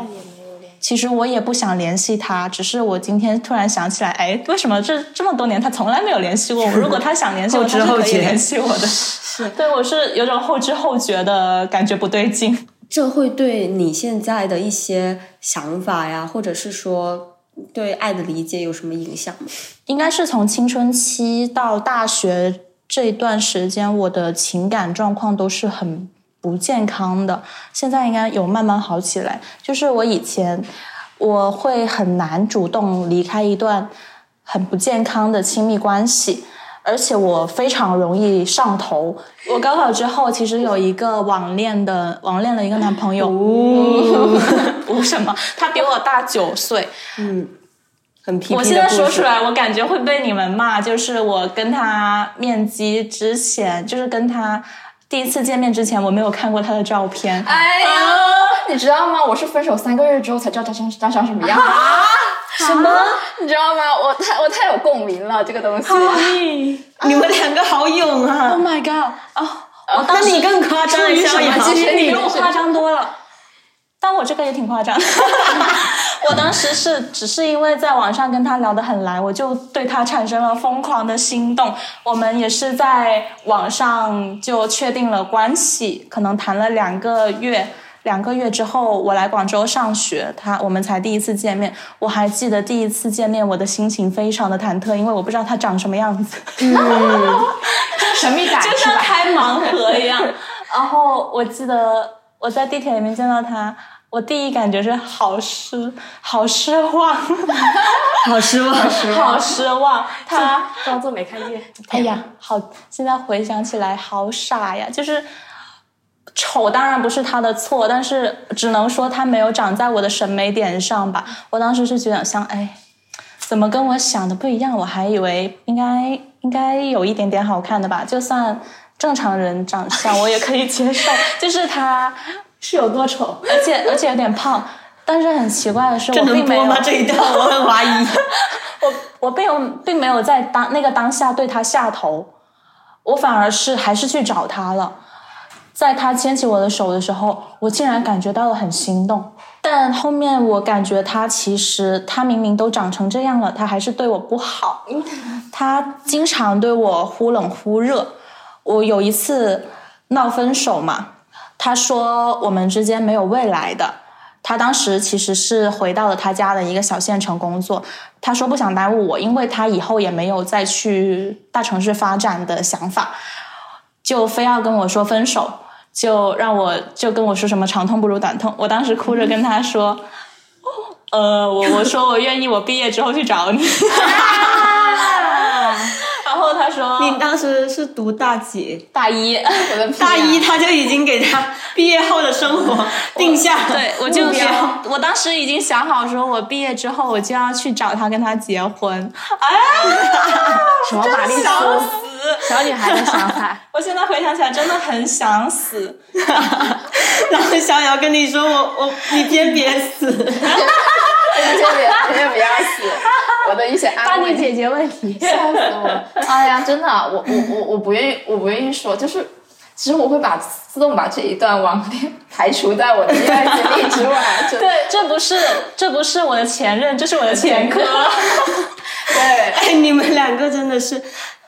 其实我也不想联系他，只是我今天突然想起来，哎，为什么这这么多年他从来没有联系过我？如果他想联系我，他是可以联系我的。是，对我是有种后知后觉的感觉不对劲。这会对你现在的一些想法呀，或者是说对爱的理解有什么影响吗？应该是从青春期到大学这一段时间，我的情感状况都是很。不健康的，现在应该有慢慢好起来。就是我以前我会很难主动离开一段很不健康的亲密关系，而且我非常容易上头。我高考之后其实有一个网恋的网恋的一个男朋友，不什么，他比我大九岁，嗯，很皮。我现在说出来，我感觉会被你们骂。就是我跟他面基之前，就是跟他。第一次见面之前我没有看过他的照片。哎呀，你知道吗？我是分手三个月之后才知道他长他长什么样。啊？什么？你知道吗？我太我太有共鸣了，这个东西。你们两个好勇啊 Oh my god！哦，我那当时你更夸张了，逍遥。其实你比我夸张多了。但我这个也挺夸张。我当时是只是因为在网上跟他聊得很来，我就对他产生了疯狂的心动。我们也是在网上就确定了关系，可能谈了两个月。两个月之后，我来广州上学，他我们才第一次见面。我还记得第一次见面，我的心情非常的忐忑，因为我不知道他长什么样子。嗯，神秘感就像开盲盒一样。然后我记得我在地铁里面见到他，我第一感觉是好失，好失望，好失望，好失望。他装作没看见。哎呀，好！现在回想起来，好傻呀！就是丑，当然不是他的错，但是只能说他没有长在我的审美点上吧。我当时是觉得像，哎，怎么跟我想的不一样？我还以为应该应该有一点点好看的吧，就算正常人长相我也可以接受。就是他是有多丑？而且而且有点胖。但是很奇怪的是，我并没有？这一段我很怀疑。我我并有并没有在当那个当下对他下头，我反而是还是去找他了。在他牵起我的手的时候，我竟然感觉到了很心动。但后面我感觉他其实他明明都长成这样了，他还是对我不好。他经常对我忽冷忽热。我有一次闹分手嘛，他说我们之间没有未来的。他当时其实是回到了他家的一个小县城工作，他说不想耽误我，因为他以后也没有再去大城市发展的想法，就非要跟我说分手，就让我就跟我说什么长痛不如短痛。我当时哭着跟他说，呃，我我说我愿意，我毕业之后去找你。然后他说你当时是读大几？大一，我 的大一他就已经给他毕业后的生活 定下对，我就。我当时已经想好，说我毕业之后我就要去找他，跟他结婚。啊 什么玛丽苏？小女孩的想法。我现在回想起来，真的很想死。然后逍遥跟你说：“我我你先别死。先别先不要死，我的一些安慰帮你解决问题。笑死我了！哎呀，真的，我我我我不愿意，我不愿意说，就是其实我会把自动把这一段网恋排除在我的恋爱经历之外。就对，这不是这不是我的前任，这是我的前科。对，哎，你们两个真的是，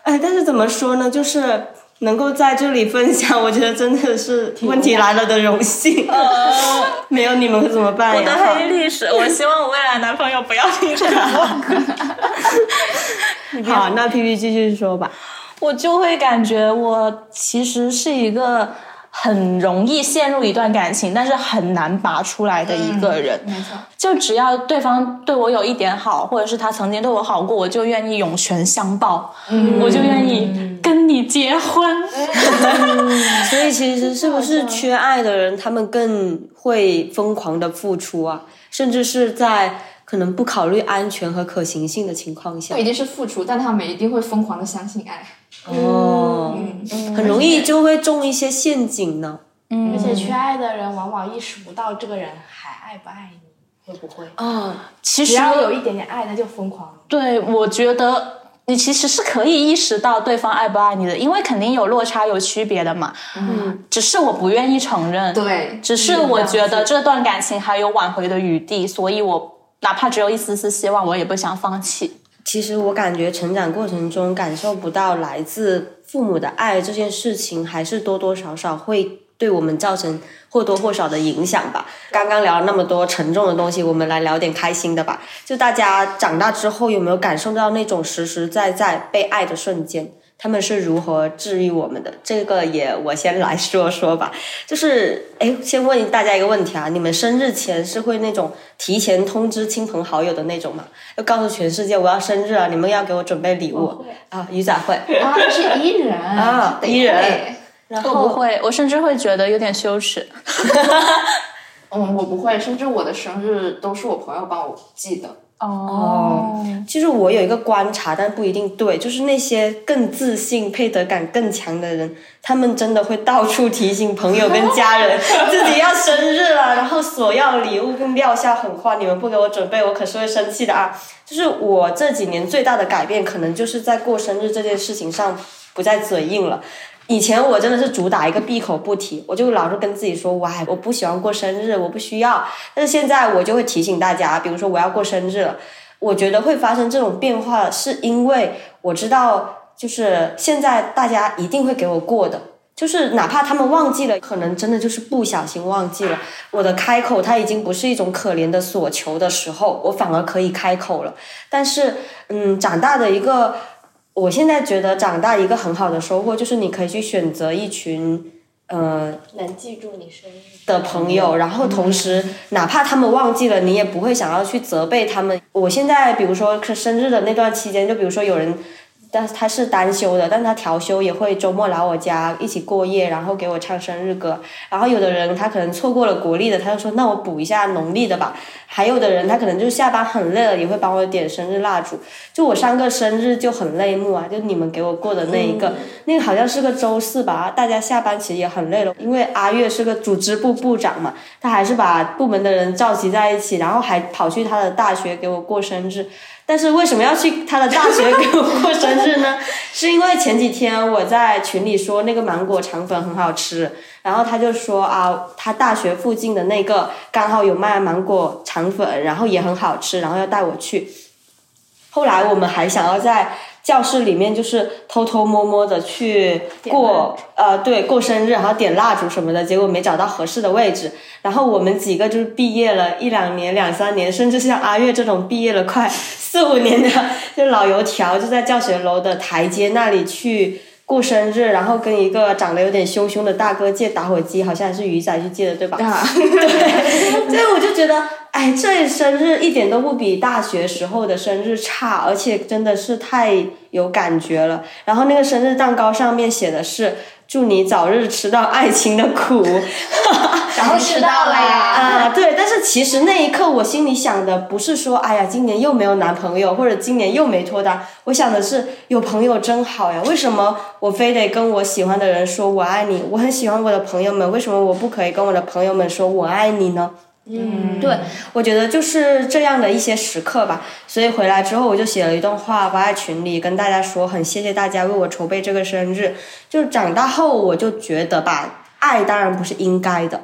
哎，但是怎么说呢？就是能够在这里分享，我觉得真的是问题来了的荣幸。没有你们会怎么办呀我的？黑历史，我希望我未来男朋友不要听这个。好，那 P P 继续说吧。我就会感觉我其实是一个很容易陷入一段感情，但是很难拔出来的一个人。没错，就只要对方对我有一点好，或者是他曾经对我好过，我就愿意涌泉相报，我就愿意跟你结婚。所以其实是不是缺爱的人，他们更会疯狂的付出啊？甚至是在可能不考虑安全和可行性的情况下不一，定是付出，但他们一定会疯狂的相信爱。哦，嗯，很容易就会中一些陷阱呢。嗯而且缺爱的人往往意识不到这个人还爱不爱你，会不会？嗯，其实只要有一点点爱，他就疯狂。对，我觉得你其实是可以意识到对方爱不爱你的，因为肯定有落差、有区别的嘛。嗯，只是我不愿意承认。对，只是我觉得这段感情还有挽回的余地，所以我哪怕只有一丝丝希望，我也不想放弃。其实我感觉成长过程中感受不到来自父母的爱这件事情，还是多多少少会对我们造成或多或少的影响吧。刚刚聊了那么多沉重的东西，我们来聊点开心的吧。就大家长大之后有没有感受到那种实实在在被爱的瞬间？他们是如何治愈我们的？这个也我先来说说吧。就是，哎，先问大家一个问题啊：你们生日前是会那种提前通知亲朋好友的那种吗？要告诉全世界我要生日了，你们要给我准备礼物啊？鱼仔会，啊，他是 E 人 啊得 E 人会然我不会，我甚至会觉得有点羞耻。嗯，我不会，甚至我的生日都是我朋友帮我记的。哦，其实我有一个观察，但不一定对，就是那些更自信、配得感更强的人，他们真的会到处提醒朋友跟家人 自己要生日了，然后索要礼物并撂下狠话：“你们不给我准备，我可是会生气的啊！”就是我这几年最大的改变，可能就是在过生日这件事情上不再嘴硬了。以前我真的是主打一个闭口不提，我就老是跟自己说，我还我不喜欢过生日，我不需要。但是现在我就会提醒大家，比如说我要过生日了，我觉得会发生这种变化，是因为我知道，就是现在大家一定会给我过的，就是哪怕他们忘记了，可能真的就是不小心忘记了。我的开口，它已经不是一种可怜的索求的时候，我反而可以开口了。但是，嗯，长大的一个。我现在觉得长大一个很好的收获就是你可以去选择一群呃能记住你生日的朋友，然后同时哪怕他们忘记了，你也不会想要去责备他们。我现在比如说生日的那段期间，就比如说有人。但是他是单休的，但他调休也会周末来我家一起过夜，然后给我唱生日歌。然后有的人他可能错过了国历的，他就说那我补一下农历的吧。还有的人他可能就下班很累了，也会帮我点生日蜡烛。就我上个生日就很泪目啊，就你们给我过的那一个，那个好像是个周四吧，大家下班其实也很累了，因为阿月是个组织部部长嘛，他还是把部门的人召集在一起，然后还跑去他的大学给我过生日。但是为什么要去他的大学给我过生日呢？是因为前几天我在群里说那个芒果肠粉很好吃，然后他就说啊，他大学附近的那个刚好有卖芒果肠粉，然后也很好吃，然后要带我去。后来我们还想要在。教室里面就是偷偷摸摸的去过，呃，对，过生日，然后点蜡烛什么的，结果没找到合适的位置。然后我们几个就是毕业了一两年、两三年，甚至像阿月这种毕业了快四五年的，就老油条，就在教学楼的台阶那里去。过生日，然后跟一个长得有点凶凶的大哥借打火机，好像还是鱼仔去借的，对吧？对，所以我就觉得，哎，这生日一点都不比大学时候的生日差，而且真的是太有感觉了。然后那个生日蛋糕上面写的是。祝你早日吃到爱情的苦，然后吃到了呀！啊，对，但是其实那一刻我心里想的不是说，哎呀，今年又没有男朋友，或者今年又没脱单，我想的是有朋友真好呀。为什么我非得跟我喜欢的人说我爱你？我很喜欢我的朋友们，为什么我不可以跟我的朋友们说我爱你呢？嗯，对，我觉得就是这样的一些时刻吧。所以回来之后，我就写了一段话发在群里，跟大家说，很谢谢大家为我筹备这个生日。就长大后，我就觉得吧，爱当然不是应该的。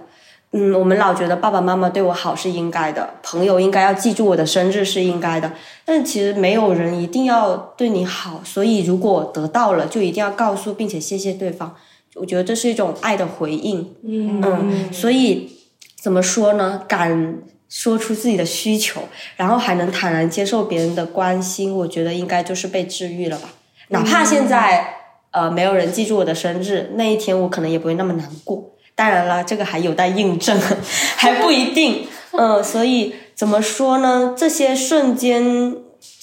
嗯，我们老觉得爸爸妈妈对我好是应该的，朋友应该要记住我的生日是应该的。但其实没有人一定要对你好，所以如果得到了，就一定要告诉并且谢谢对方。我觉得这是一种爱的回应。嗯，所以。怎么说呢？敢说出自己的需求，然后还能坦然接受别人的关心，我觉得应该就是被治愈了吧。哪怕现在呃没有人记住我的生日，那一天我可能也不会那么难过。当然了，这个还有待印证，还不一定。嗯，所以怎么说呢？这些瞬间。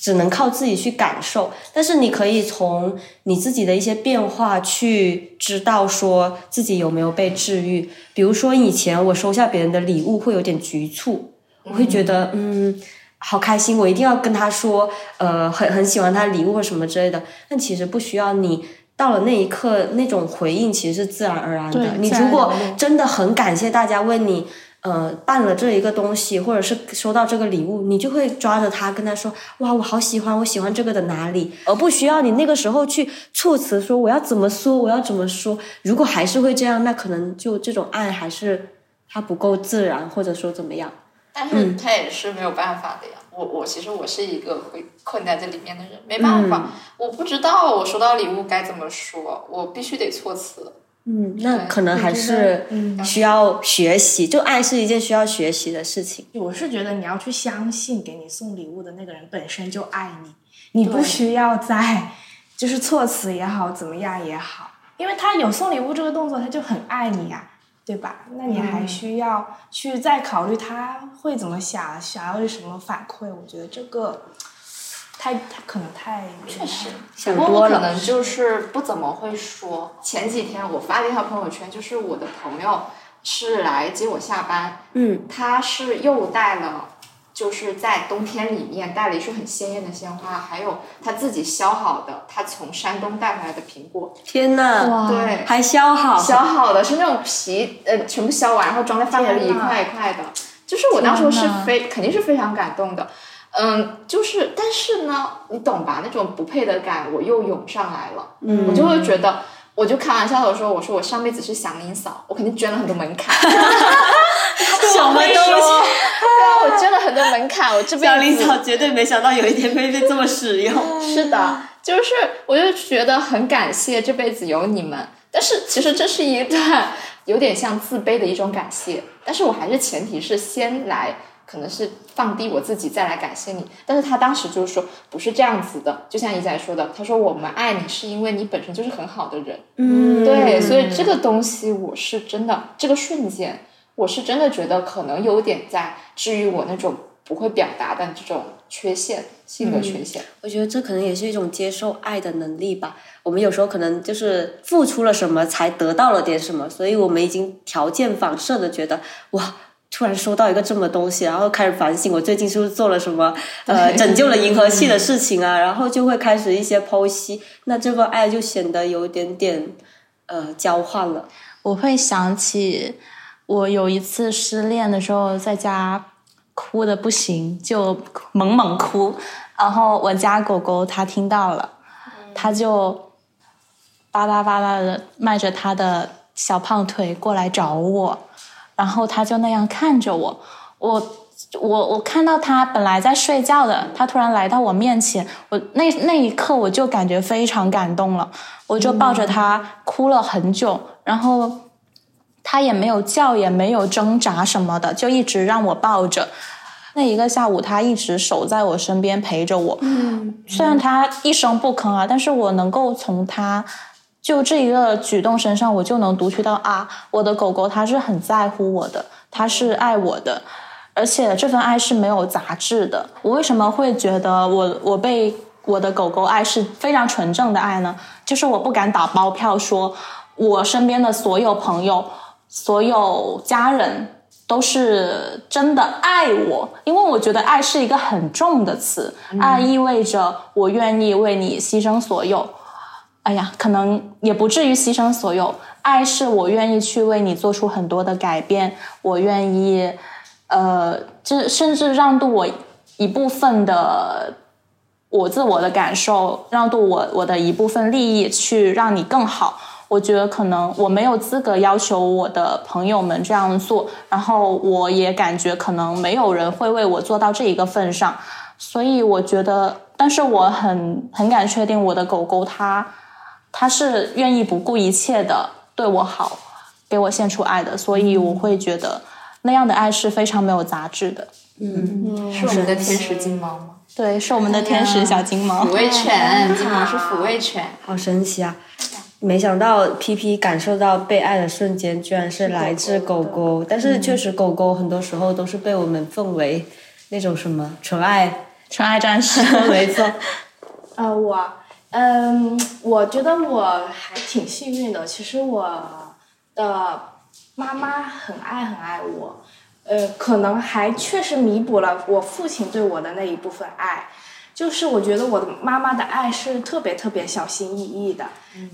只能靠自己去感受，但是你可以从你自己的一些变化去知道说自己有没有被治愈。比如说以前我收下别人的礼物会有点局促，我会觉得嗯好开心，我一定要跟他说呃很很喜欢他的礼物或什么之类的。但其实不需要你到了那一刻那种回应其实是自然而然的。你如果真的很感谢大家为你。呃，办了这一个东西，或者是收到这个礼物，你就会抓着他跟他说：“哇，我好喜欢，我喜欢这个的哪里？”而不需要你那个时候去措辞说我要怎么说，我要怎么说。如果还是会这样，那可能就这种爱还是它不够自然，或者说怎么样？但是他也是没有办法的呀。我我其实我是一个会困在这里面的人，没办法，我不知道我收到礼物该怎么说，我必须得措辞。嗯，那可能还是需要学习。就爱是一件需要学习的事情。我是觉得你要去相信，给你送礼物的那个人本身就爱你，你不需要再就是措辞也好，怎么样也好，因为他有送礼物这个动作，他就很爱你呀，对吧？那你还需要去再考虑他会怎么想，想要什么反馈？我觉得这个。太他可能太确实，想多了。可能就是不怎么会说。前几天我发了一条朋友圈，就是我的朋友是来接我下班，嗯，他是又带了就是在冬天里面带了一束很鲜艳的鲜花，还有他自己削好的，他从山东带回来的苹果，天呐，哇对，还削好，削好的是那种皮，呃，全部削完，然后装在饭盒里一块一块的。就是我当时是非肯定是非常感动的，嗯，就是但是呢，你懂吧？那种不配得感我又涌上来了，嗯我就会觉得，我就开玩笑的说，我说我上辈子是祥林嫂，我肯定捐了很多门槛，什么东西？对啊，我捐了很多门槛，我这辈子 祥林嫂绝对没想到有一天会被这么使用。是的，就是我就觉得很感谢这辈子有你们，但是其实这是一段 有点像自卑的一种感谢，但是我还是前提是先来，可能是放低我自己再来感谢你。但是他当时就是说不是这样子的，就像一仔说的，他说我们爱你是因为你本身就是很好的人，嗯对，所以这个东西我是真的，这个瞬间我是真的觉得可能有点在治愈我那种不会表达的这种缺陷，性格缺陷。我觉得这可能也是一种接受爱的能力吧。我们有时候可能就是付出了什么，才得到了点什么，所以我们已经条件反射的觉得哇。突然收到一个这么东西，然后开始反省我最近是不是做了什么呃拯救了银河系的事情啊，然后就会开始一些剖析，那这份爱就显得有一点点呃交换了。我会想起我有一次失恋的时候，在家哭的不行，就猛猛哭。然后我家狗狗它听到了，它就巴拉巴拉的迈着它的小胖腿过来找我，然后他就那样看着我，我。我我看到他本来在睡觉的，他突然来到我面前，我那那一刻我就感觉非常感动了，我就抱着他哭了很久，然后他也没有叫，也没有挣扎什么的，就一直让我抱着。那一个下午，他一直守在我身边陪着我。嗯，虽然他一声不吭啊，但是我能够从它就这一个举动身上，我就能读取到啊，我的狗狗它是很在乎我的，它是爱我的。而且这份爱是没有杂质的。我为什么会觉得我我被我的狗狗爱是非常纯正的爱呢？就是我不敢打包票说，我身边的所有朋友、所有家人都是真的爱我，因为我觉得爱是一个很重的词，爱意味着我愿意为你牺牲所有。哎呀，可能也不至于牺牲所有，爱是我愿意去为你做出很多的改变，我愿意。呃，这甚至让渡我一部分的我自我的感受，让渡我我的一部分利益，去让你更好。我觉得可能我没有资格要求我的朋友们这样做，然后我也感觉可能没有人会为我做到这一个份上，所以我觉得，但是我很很敢确定，我的狗狗它它是愿意不顾一切的对我好，给我献出爱的，所以我会觉得。那样的爱是非常没有杂质的，嗯，是我们的天使金毛吗？对，是我们的天使小金毛。抚慰犬，金毛是抚慰犬，好神奇啊！没想到 P P 感受到被爱的瞬间，居然是来自狗狗。但是确实，狗狗很多时候都是被我们奉为那种什么纯爱，纯爱战士。没错。呃，我，嗯，我觉得我还挺幸运的。其实我的妈妈很爱很爱我，呃，可能还确实弥补了我父亲对我的那一部分爱。就是我觉得我的妈妈的爱是特别特别小心翼翼的，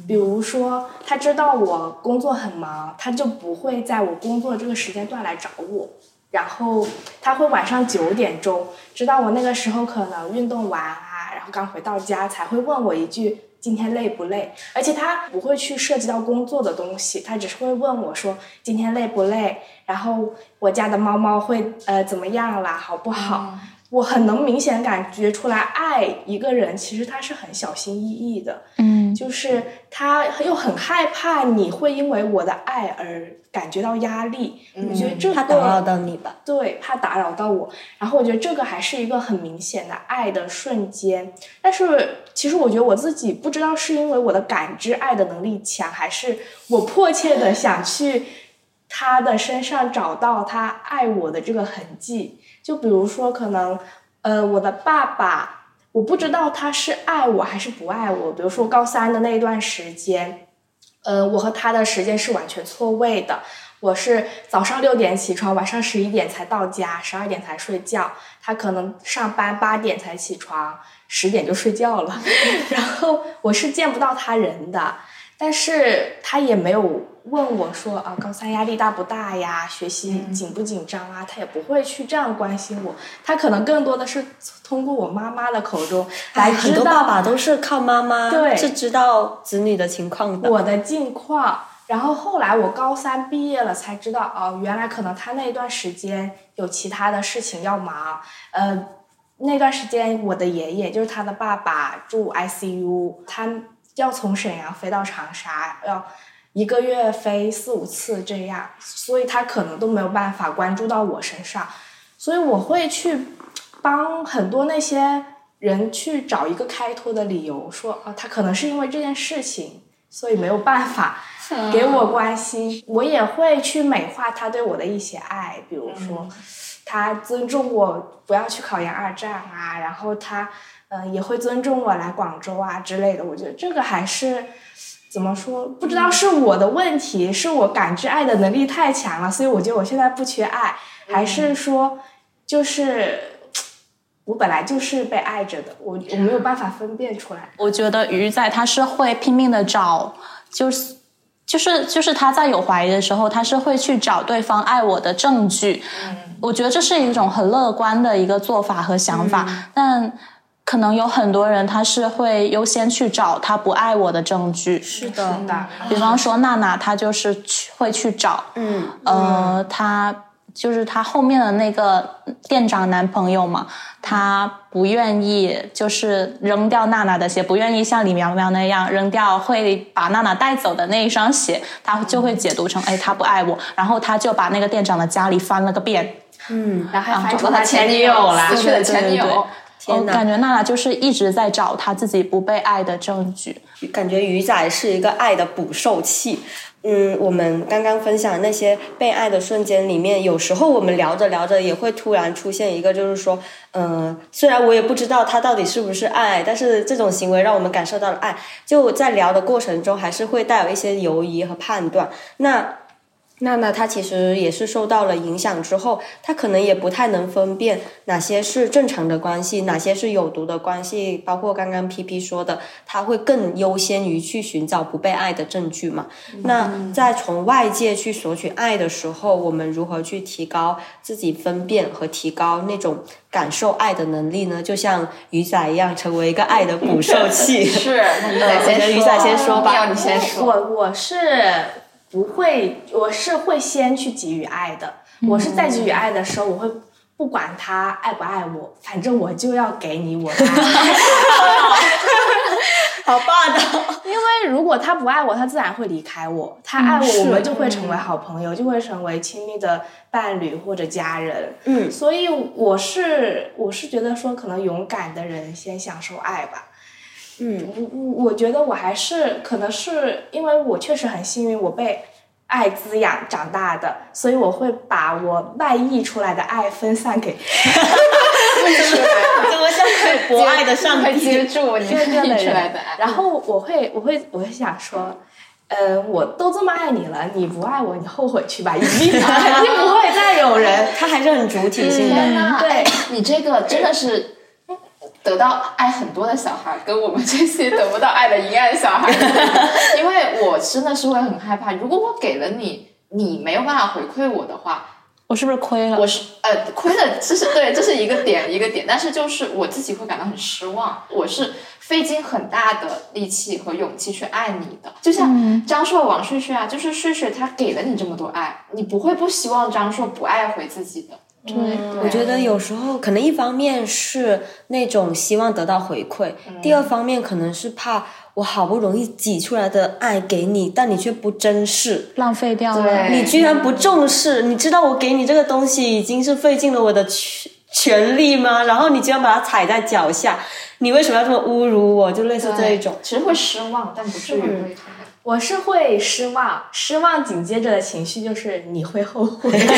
比如说她知道我工作很忙，她就不会在我工作这个时间段来找我，然后她会晚上九点钟，知道我那个时候可能运动完刚回到家才会问我一句今天累不累，而且他不会去涉及到工作的东西，他只是会问我说今天累不累，然后我家的猫猫会呃怎么样啦，好不好？我很能明显感觉出来，爱一个人其实他是很小心翼翼的，嗯，就是他又很害怕你会因为我的爱而感觉到压力。我觉得这个怕打扰到你吧？对，怕打扰到我。然后我觉得这个还是一个很明显的爱的瞬间。但是其实我觉得我自己不知道是因为我的感知爱的能力强，还是我迫切的想去他的身上找到他爱我的这个痕迹。就比如说，可能，呃，我的爸爸，我不知道他是爱我还是不爱我。比如说高三的那一段时间，呃，我和他的时间是完全错位的。我是早上六点起床，晚上十一点才到家，十二点才睡觉。他可能上班八点才起床，十点就睡觉了，然后我是见不到他人的，但是他也没有问我说啊，高三压力大不大呀，学习紧不紧张啊，他也不会去这样关心我，他可能更多的是通过我妈妈的口中来知道很多爸道爸都是靠妈妈对是知道子女的情况的。我的近况。然后后来我高三毕业了，才知道哦，原来可能他那段时间有其他的事情要忙。呃，那段时间我的爷爷就是他的爸爸住 ICU，他要从沈阳飞到长沙，要一个月飞四五次这样，所以他可能都没有办法关注到我身上，所以我会去帮很多那些人去找一个开脱的理由，说啊，他可能是因为这件事情，所以没有办法给我关心。我也会去美化他对我的一些爱，比如说他尊重我不要去考研二战啊，然后他嗯、呃也会尊重我来广州啊之类的。我觉得这个还是。怎么说？不知道是我的问题，是我感知爱的能力太强了，所以我觉得我现在不缺爱，还是说，就是我本来就是被爱着的，我我没有办法分辨出来。我觉得鱼仔他是会拼命的找，就是就是就是他在有怀疑的时候，他是会去找对方爱我的证据。我觉得这是一种很乐观的一个做法和想法，但可能有很多人他是会优先去找他不爱我的证据。是的，的，比方说娜娜，她就是去会去找，嗯，呃，她就是她后面的那个店长男朋友嘛，他不愿意就是扔掉娜娜的鞋，不愿意像李苗苗那样扔掉会把娜娜带走的那一双鞋，他就会解读成哎他不爱我，然后他就把那个店长的家里翻了个遍，然后还翻出找到他前女友友啦死。去的前女友。我哪感觉娜娜就是一直在找她自己不被爱的证据。感觉鱼仔是一个爱的捕兽器。嗯，我们刚刚分享那些被爱的瞬间里面，有时候我们聊着聊着也会突然出现一个，就是说，嗯、虽然我也不知道他到底是不是爱，但是这种行为让我们感受到了爱。就在聊的过程中，还是会带有一些犹疑和判断。那娜娜她其实也是受到了影响之后，她可能也不太能分辨哪些是正常的关系，哪些是有毒的关系。包括刚刚 P P 说的，她会更优先于去寻找不被爱的证据嘛。那在从外界去索取爱的时候，我们如何去提高自己分辨和提高那种感受爱的能力呢？就像鱼仔一样，成为一个爱的捕兽器。是，先说，鱼仔先说吧要你先说。我我是不会，我是会先去给予爱的。我是在给予爱的时候，我会不管他爱不爱我，反正我就要给你我的爱。好霸道。因为如果他不爱我，他自然会离开我；他爱我，我们就会成为好朋友，就会成为亲密的伴侣或者家人。嗯所以我是我是觉得说，可能勇敢的人先享受爱吧。嗯我我我觉得我还是可能是因为我确实很幸运，我被爱滋养长大的，所以我会把我外溢出来的爱分散给 怎么像博爱的上帝接帝？住你真正的溢出来人的爱。然后我会我会我会想说。呃，我都这么爱你了，你不爱我，你后悔去吧，一定肯定不会再有人。他还是很主体性的。那对哎你这个真的是得到爱很多的小孩，跟我们这些得不到爱的阴暗小孩，因为我真的是会很害怕，如果我给了你，你没有办法回馈我的话，我是不是亏了？我是呃亏了，这是对，这是一个点 一个点，但是就是我自己会感到很失望，我是费尽很大的力气和勇气去爱你的，就像张硕、王睡睡啊，就是睡睡他给了你这么多爱，你不会不希望张硕不爱回自己的。对，我觉得有时候可能一方面是那种希望得到回馈，第二方面可能是怕我好不容易挤出来的爱给你，但你却不珍视，浪费掉了。你居然不重视。你知道我给你这个东西已经是费尽了我的全全力吗？然后你居然把它踩在脚下，你为什么要这么侮辱我？就类似这一种。其实会失望，但不至于。我是会失望，失望紧接着的情绪就是你会后悔，因为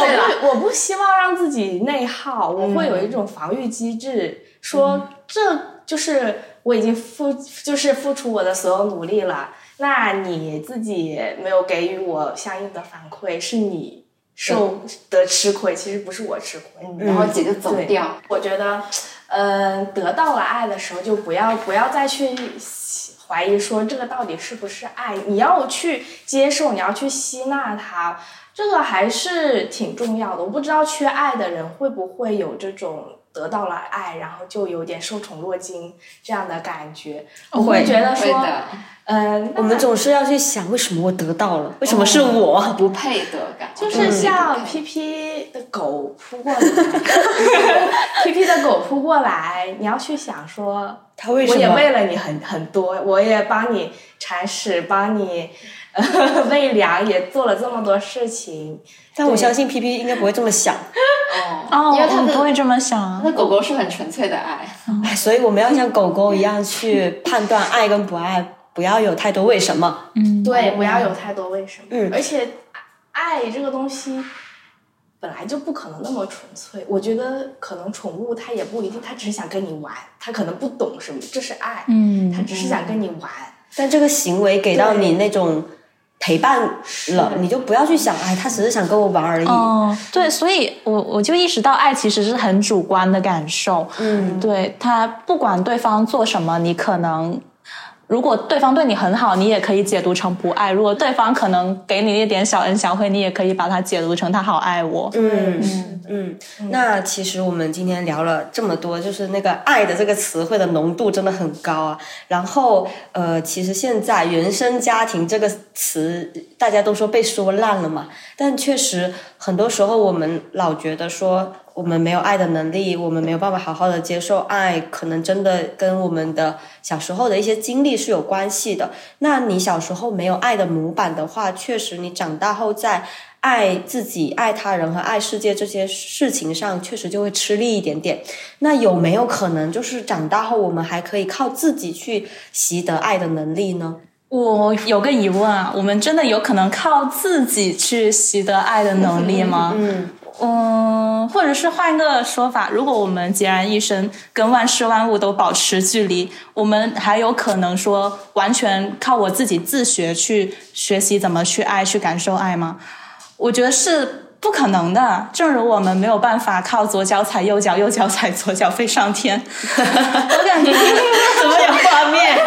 我不我不希望让自己内耗，我会有一种防御机制，说这就是我已经付就是付出我的所有努力了，那你自己没有给予我相应的反馈，是你受的吃亏，其实不是我吃亏，然后姐就走掉。我觉得，嗯、得到了爱的时候，就不要不要再去怀疑说这个到底是不是爱，你要去接受，你要去吸纳它，这个还是挺重要的。我不知道缺爱的人会不会有这种得到了爱，然后就有点受宠若惊这样的感觉。我会觉得说，嗯、我们总是要去想，为什么我得到了？为什么是我？不配得感，就是像 P P 的狗扑过来，P P 的狗扑过来，你要去想说，它为什么？我也喂了你很很多，我也帮你铲屎，帮你呃 喂粮，也做了这么多事情。但我相信 P P 应该不会这么想。哦，因为它的我不会这么想。那狗狗是很纯粹的爱，哎，所以我们要像狗狗一样去判断爱跟不爱，不要有太多为什么。嗯，对，不要有太多为什么。嗯而且爱这个东西。本来就不可能那么纯粹，我觉得可能宠物它也不一定，它只是想跟你玩，它可能不懂什么这是爱，嗯它只是想跟你玩，但这个行为给到你那种陪伴了，你就不要去想，哎，他只是想跟我玩而已。哦，对，所以我我就意识到，爱其实是很主观的感受。嗯，对他，不管对方做什么，你可能。如果对方对你很好，你也可以解读成不爱；如果对方可能给你一点小恩小惠，你也可以把它解读成他好爱我。嗯嗯，那其实我们今天聊了这么多，就是那个“爱”的这个词汇的浓度真的很高啊。然后呃，其实现在“原生家庭”这个词大家都说被说烂了嘛，但确实很多时候我们老觉得说我们没有爱的能力，我们没有办法好好的接受爱，可能真的跟我们的小时候的一些经历是有关系的。那你小时候没有爱的模板的话，确实你长大后在爱自己、爱他人和爱世界这些事情上，确实就会吃力一点点。那有没有可能，就是长大后我们还可以靠自己去习得爱的能力呢？我有个疑问啊，我们真的有可能靠自己去习得爱的能力吗？嗯嗯，或者是换一个说法，如果我们孑然一身，跟万事万物都保持距离，我们还有可能说完全靠我自己自学去学习怎么去爱、去感受爱吗？我觉得是不可能的。正如我们没有办法靠左脚踩右脚，右脚踩左脚飞上天，我感觉 怎么有画面？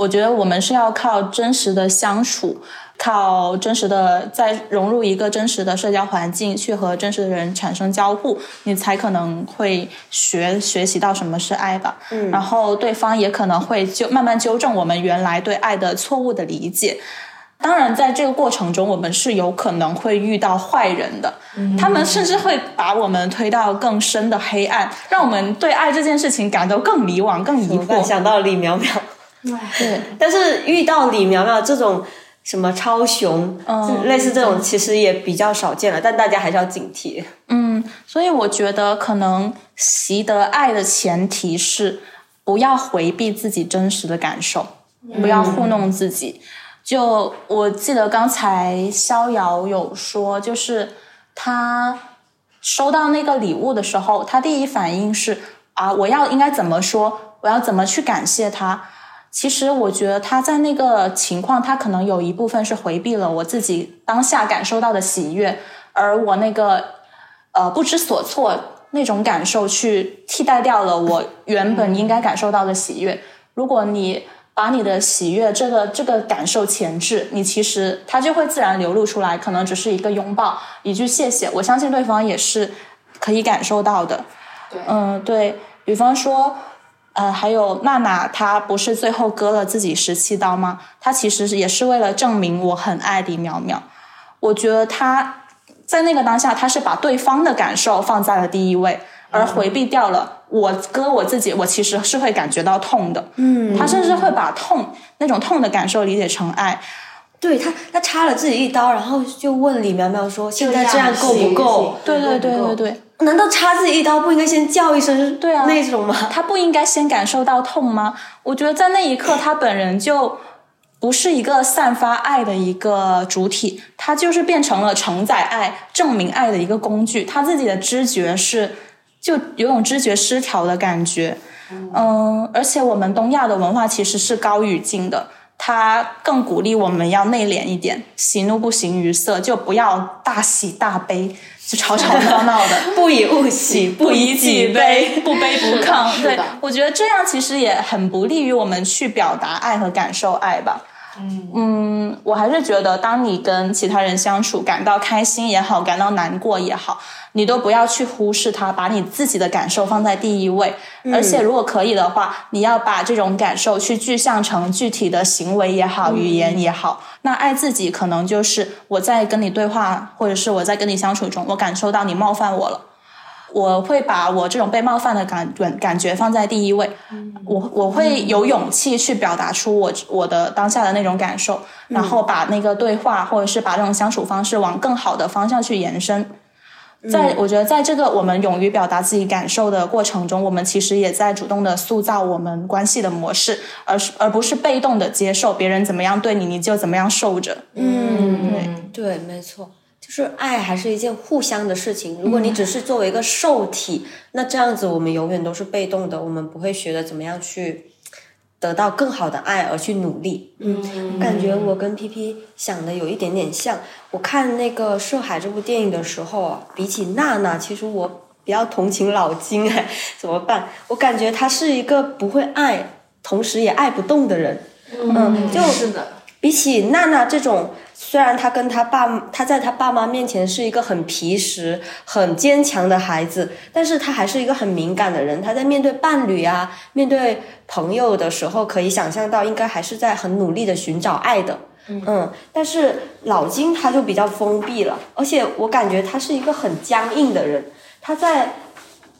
我觉得我们是要靠真实的相处，靠真实的在融入一个真实的社交环境，去和真实的人产生交互，你才可能会学学习到什么是爱吧。嗯，然后对方也可能会纠慢慢纠正我们原来对爱的错误的理解。当然，在这个过程中，我们是有可能会遇到坏人的，他们甚至会把我们推到更深的黑暗，让我们对爱这件事情感到更迷惘、更疑惑。想到李苗苗，对，但是遇到李苗苗这种什么超雄，嗯类似这种其实也比较少见了，但大家还是要警惕。嗯，所以我觉得可能习得爱的前提是不要回避自己真实的感受，不要糊弄自己。就我记得刚才逍遥有说，就是他收到那个礼物的时候，他第一反应是啊，我要应该怎么说？我要怎么去感谢他？其实我觉得他在那个情况，他可能有一部分是回避了我自己当下感受到的喜悦，而我那个呃不知所措那种感受，去替代掉了我原本应该感受到的喜悦。如果你把你的喜悦这个这个感受前置，你其实它就会自然流露出来，可能只是一个拥抱，一句谢谢，我相信对方也是可以感受到的。对嗯，对比方说，呃，还有娜娜，她不是最后割了自己十七刀吗？她其实也是为了证明我很爱李淼淼。我觉得她在那个当下，她是把对方的感受放在了第一位，而回避掉了我割我自己，我其实是会感觉到痛的。嗯，她甚至会把痛那种痛的感受理解成爱。对他，他插了自己一刀，然后就问李苗苗说：“现在这样够不够？对对对对对，难道插自己一刀不应该先叫一声？对啊那种吗？他不应该先感受到痛吗？我觉得在那一刻，他本人就不是一个散发爱的一个主体，他就是变成了承载爱、证明爱的一个工具。他自己的知觉是就有种知觉失调的感觉，嗯，而且我们东亚的文化其实是高语境的。他更鼓励我们要内敛一点，喜怒不形于色，就不要大喜大悲，就吵吵闹闹的。不以物喜，不以己悲，不卑不亢。对，我觉得这样其实也很不利于我们去表达爱和感受爱吧。嗯嗯我还是觉得，当你跟其他人相处，感到开心也好，感到难过也好，你都不要去忽视它，把你自己的感受放在第一位。而且，如果可以的话，你要把这种感受去具象成具体的行为也好，语言也好。那爱自己，可能就是我在跟你对话，或者是我在跟你相处中，我感受到你冒犯我了。我会把我这种被冒犯的感感感觉放在第一位，我我会有勇气去表达出我我的当下的那种感受，然后把那个对话或者是把这种相处方式往更好的方向去延伸。在我觉得，在这个我们勇于表达自己感受的过程中，我们其实也在主动的塑造我们关系的模式，而是而不是被动的接受别人怎么样对你，你就怎么样受着。嗯，对。对，没错，就是爱还是一件互相的事情。如果你只是作为一个受体，那这样子我们永远都是被动的，我们不会学着怎么样去得到更好的爱而去努力。嗯，感觉我跟 P P 想的有一点点像。我看那个《涉海》这部电影的时候啊，比起娜娜，其实我比较同情老金哎，怎么办？我感觉他是一个不会爱，同时也爱不动的人。嗯，就是的，比起娜娜这种，虽然她跟她爸，她在她爸妈面前是一个很皮实、很坚强的孩子，但是她还是一个很敏感的人。她在面对伴侣啊、面对朋友的时候，可以想象到，应该还是在很努力的寻找爱的。嗯，但是老金他就比较封闭了，而且我感觉他是一个很僵硬的人。他在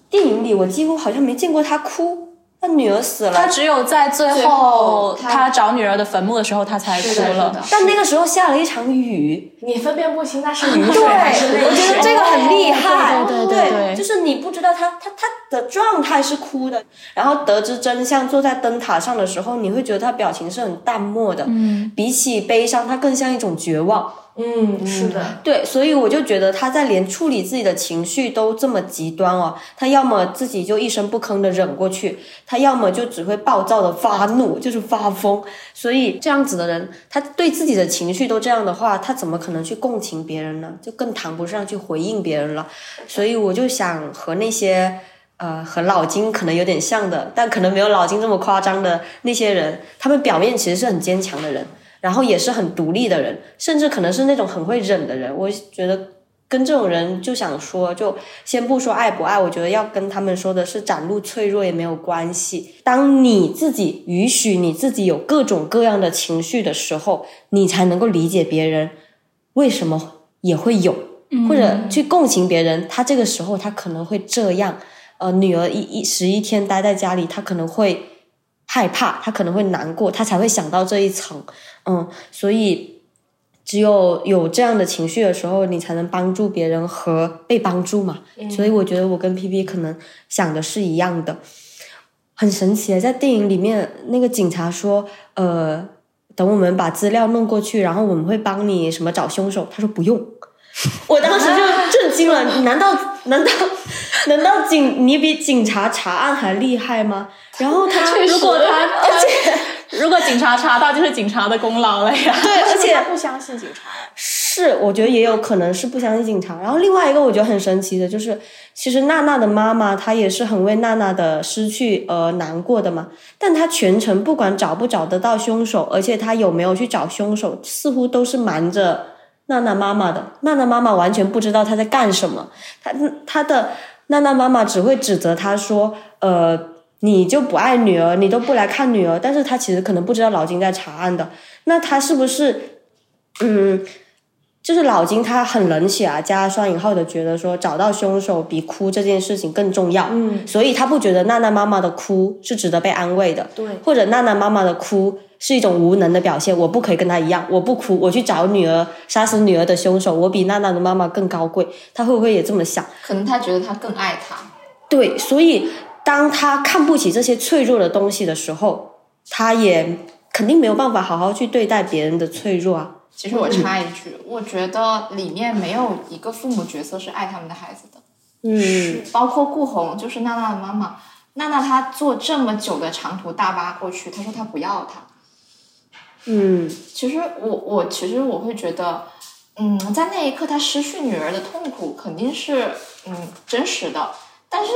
电影里，我几乎好像没见过他哭。他女儿死了，他只有在最最后后他他找女儿的坟墓的时候，他才哭了。但那个时候下了一场雨，你分辨不清那是雨对，水还是泪我觉得。这个很厉害，对对对对对就是你不知道他他他的状态是哭的，然后得知真相，坐在灯塔上的时候，你会觉得他表情是很淡漠的，嗯，比起悲伤，他更像一种绝望。嗯，是的，对，所以我就觉得他在连处理自己的情绪都这么极端哦，他要么自己就一声不吭的忍过去，他要么就只会暴躁的发怒，就是发疯。所以这样子的人，他对自己的情绪都这样的话，他怎么可能去共情别人呢？就更谈不上去回应别人了。所以我就想和那些。呃，和老金可能有点像的，但可能没有老金这么夸张的那些人，他们表面其实是很坚强的人，然后也是很独立的人，甚至可能是那种很会忍的人。我觉得跟这种人就想说，就先不说爱不爱，我觉得要跟他们说的是展露脆弱也没有关系。当你自己允许你自己有各种各样的情绪的时候，你才能够理解别人为什么也会有，或者去共情别人，他这个时候他可能会这样。呃，女儿一一十一天待在家里，他可能会害怕，他可能会难过，他才会想到这一层。嗯，所以只有有这样的情绪的时候，你才能帮助别人和被帮助嘛。所以我觉得我跟 P P 可能想的是一样的，很神奇。在电影里面，那个警察说，呃，等我们把资料弄过去，然后我们会帮你什么找凶手。他说不用。我当时就震惊了，难道难道 难道警你比警察查案还厉害吗？然后他如果他，而且如果警察查到，就是警察的功劳了呀。对，而且他不相信警察。是，我觉得也有可能是不相信警察。然后另外一个我觉得很神奇的就是，其实娜娜的妈妈她也是很为娜娜的失去而难过的嘛。但她全程不管找不找得到凶手，而且她有没有去找凶手，似乎都是瞒着娜娜妈妈的。娜娜妈妈完全不知道她在干什么，她她的娜娜妈妈只会指责她说，呃。你就不爱女儿，你都不来看女儿，但是她其实可能不知道老金在查案的。那她是不是，嗯，就是老金他很冷血啊，加双引号的觉得说找到凶手比哭这件事情更重要，嗯，所以他不觉得娜娜妈妈的哭是值得被安慰的，对或者娜娜妈妈的哭是一种无能的表现，我不可以跟她一样，我不哭，我去找女儿杀死女儿的凶手，我比娜娜的妈妈更高贵，他会不会也这么想？可能他觉得他更爱她。对，所以当他看不起这些脆弱的东西的时候，他也肯定没有办法好好去对待别人的脆弱啊。其实我插一句，我觉得里面没有一个父母角色是爱他们的孩子的，嗯，包括顾红，就是娜娜的妈妈。娜娜她坐这么久的长途大巴过去，她说她不要他，嗯。其实我我其实我会觉得，嗯，在那一刻他失去女儿的痛苦肯定是嗯真实的，但是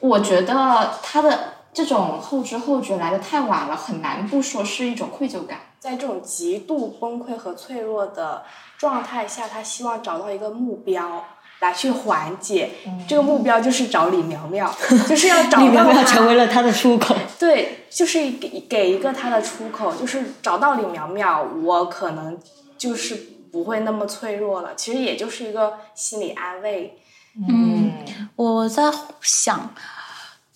我觉得他的这种后知后觉来的太晚了，很难不说是一种愧疚感。在这种极度崩溃和脆弱的状态下，他希望找到一个目标来去缓解。这个目标就是找李苗苗，就是要找李苗苗到她成为了他的出口。对，就是给给一个他的出口，就是找到李苗苗，我可能就是不会那么脆弱了。其实也就是一个心理安慰。嗯，我在想，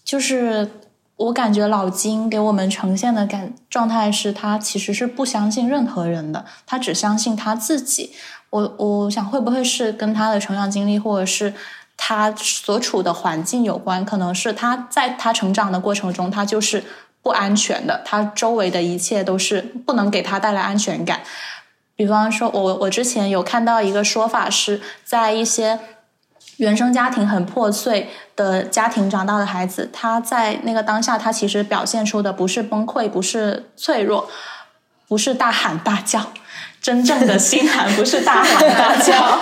就是我感觉老金给我们呈现的感状态是他其实是不相信任何人的，他只相信他自己。我我想会不会是跟他的成长经历，或者是他所处的环境有关？可能是他在他成长的过程中，他就是不安全的，他周围的一切都是不能给他带来安全感。比方说，我我之前有看到一个说法是在一些原生家庭很破碎的家庭长大的孩子，他在那个当下，他其实表现出的不是崩溃，不是脆弱，不是大喊大叫，真正的心寒不是大喊大叫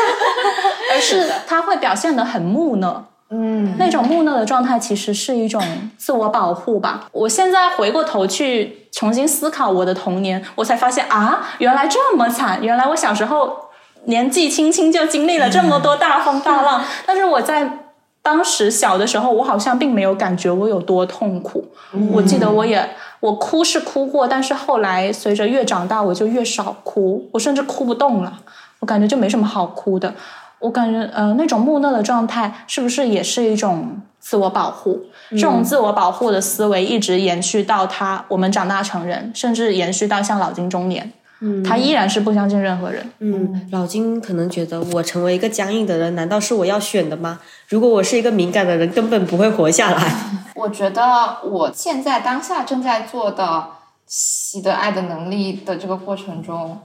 而是他会表现得很木讷。嗯，那种木讷的状态其实是一种自我保护吧。我现在回过头去重新思考我的童年，我才发现啊，原来这么惨，原来我小时候年纪轻轻就经历了这么多大风大浪。但是我在当时小的时候，我好像并没有感觉我有多痛苦。我记得我也我哭是哭过，但是后来随着越长大，我就越少哭，我甚至哭不动了。我感觉就没什么好哭的。我感觉，呃，那种木讷的状态是不是也是一种自我保护？这种自我保护的思维一直延续到他我们长大成人，甚至延续到像老金中年，嗯，他依然是不相信任何人。嗯，老金可能觉得我成为一个僵硬的人，难道是我要选的吗？如果我是一个敏感的人，根本不会活下来。我觉得我现在当下正在做的习得爱的能力的这个过程中，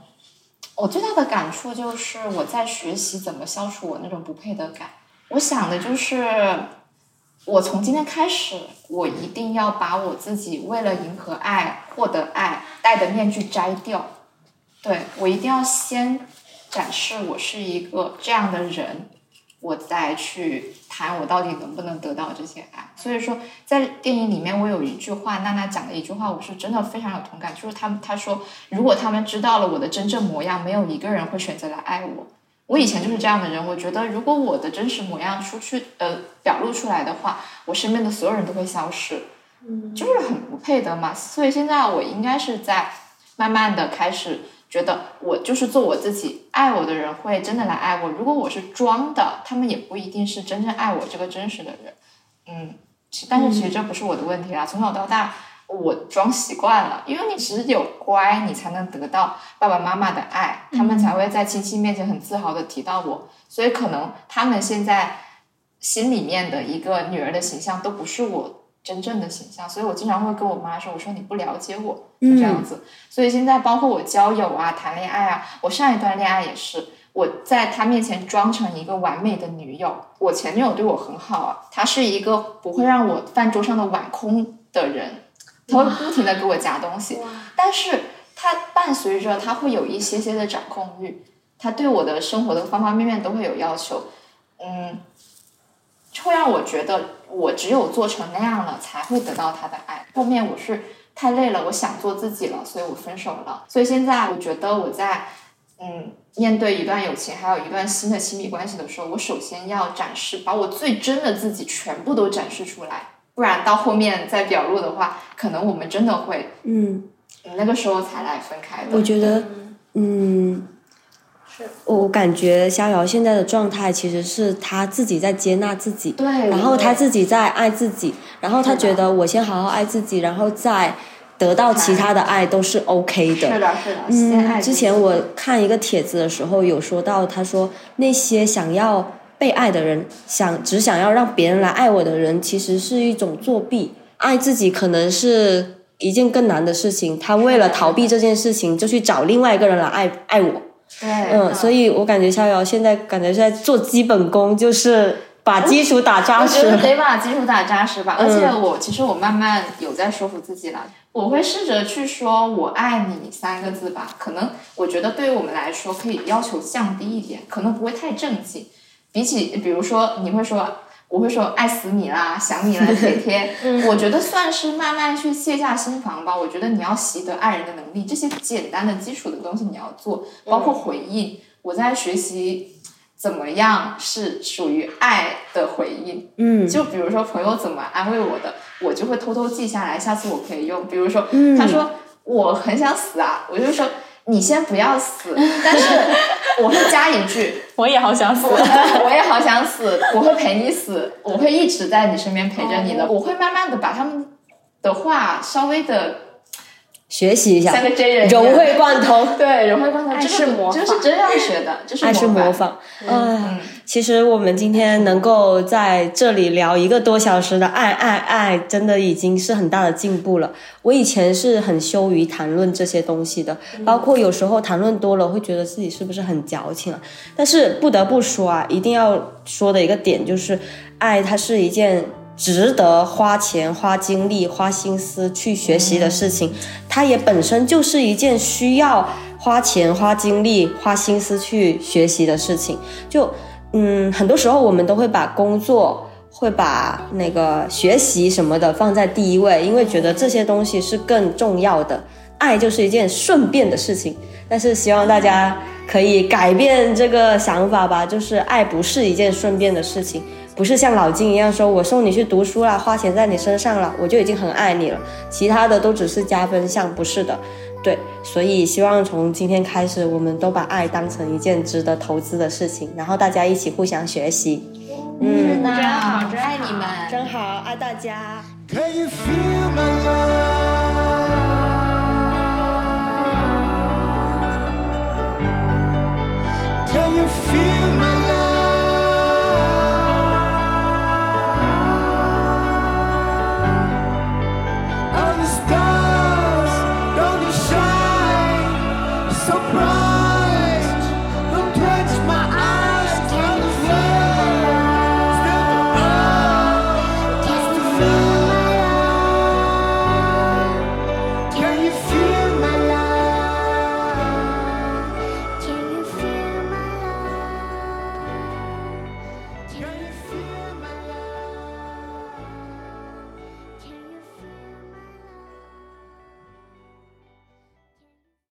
我最大的感触就是我在学习怎么消除我那种不配得感。我想的就是，我从今天开始，我一定要把我自己为了迎合爱、获得爱戴的面具摘掉。对我一定要先展示我是一个这样的人，我再去谈我到底能不能得到这些爱。所以说，在电影里面，我有一句话，娜娜讲的一句话，我是真的非常有同感，就是他们他说，如果他们知道了我的真正模样，没有一个人会选择来爱我。我以前就是这样的人，我觉得如果我的真实模样出去呃表露出来的话，我身边的所有人都会消失，嗯，就是很不配得嘛。所以现在我应该是在慢慢的开始觉得，我就是做我自己，爱我的人会真的来爱我。如果我是装的，他们也不一定是真正爱我这个真实的人，嗯。其但是其实这不是我的问题啦，从小到大我装习惯了，因为你只有乖，你才能得到爸爸妈妈的爱，他们才会在亲戚面前很自豪的提到我，所以可能他们现在心里面的一个女儿的形象都不是我真正的形象，所以我经常会跟我妈说，我说你不了解我，就这样子。所以现在包括我交友啊、谈恋爱啊，我上一段恋爱也是。我在他面前装成一个完美的女友，我前女友对我很好啊，她是一个不会让我饭桌上的碗空的人，她会不停的给我夹东西，但是她伴随着她会有一些些的掌控欲，她对我的生活的方方面面都会有要求，嗯，会让我觉得我只有做成那样了才会得到他的爱。后面我是太累了，我想做自己了，所以我分手了。所以现在我觉得我在。嗯，面对一段友情，还有一段新的亲密关系的时候，我首先要展示，把我最真的自己全部都展示出来，不然到后面再表露的话，可能我们真的会，嗯，那个时候才来分开的。我觉得，嗯，是我感觉逍遥现在的状态其实是他自己在接纳自己，对，然后他自己在爱自己，然后他觉得我先好好爱自己，然后再。得到其他的爱都是 OK 的。是的，是的。嗯，之前我看一个帖子的时候有说到，他说那些想要被爱的人，想只想要让别人来爱我的人，其实是一种作弊。爱自己可能是一件更难的事情。他为了逃避这件事情，就去找另外一个人来爱爱我。对，嗯，所以我感觉逍遥现在感觉是在做基本功，就是把基础打扎实。我觉得得把基础打扎实吧。而且我其实我慢慢有在说服自己了。我会试着去说“我爱你”三个字吧。可能我觉得对于我们来说，可以要求降低一点，可能不会太正经。比起比如说，你会说。我会说爱死你啦，想你了，天天。我觉得算是慢慢去卸下心防吧。我觉得你要习得爱人的能力，这些简单的基础的东西你要做，包括回应。我在学习怎么样是属于爱的回应。嗯，就比如说朋友怎么安慰我的，我就会偷偷记下来，下次我可以用。比如说他说我很想死啊，我就说。你先不要死，但是我会加一句，我也好想死，我也好想死，我会陪你死，我会一直在你身边陪着你的，我会慢慢的把他们的话稍微的学习一下，像个真人融会贯通，对，融会贯通，这是模仿，这是真要学的，这是模仿，嗯。其实我们今天能够在这里聊一个多小时的爱爱爱，真的已经是很大的进步了。我以前是很羞于谈论这些东西的，包括有时候谈论多了，会觉得自己是不是很矫情啊？但是不得不说啊，一定要说的一个点就是，爱它是一件值得花钱、花精力、花心思去学习的事情，它也本身就是一件需要花钱、花精力、花心思去学习的事情，就。嗯，很多时候我们都会把工作、会把那个学习什么的放在第一位，因为觉得这些东西是更重要的。爱就是一件顺便的事情，但是希望大家可以改变这个想法吧，就是爱不是一件顺便的事情，不是像老金一样说我送你去读书啦，花钱在你身上了，我就已经很爱你了，其他的都只是加分项，不是的。对，所以希望从今天开始，我们都把爱当成一件值得投资的事情，然后大家一起互相学习。嗯，真好，真爱你们，真好，爱大家。Can you feel my love？Can you feel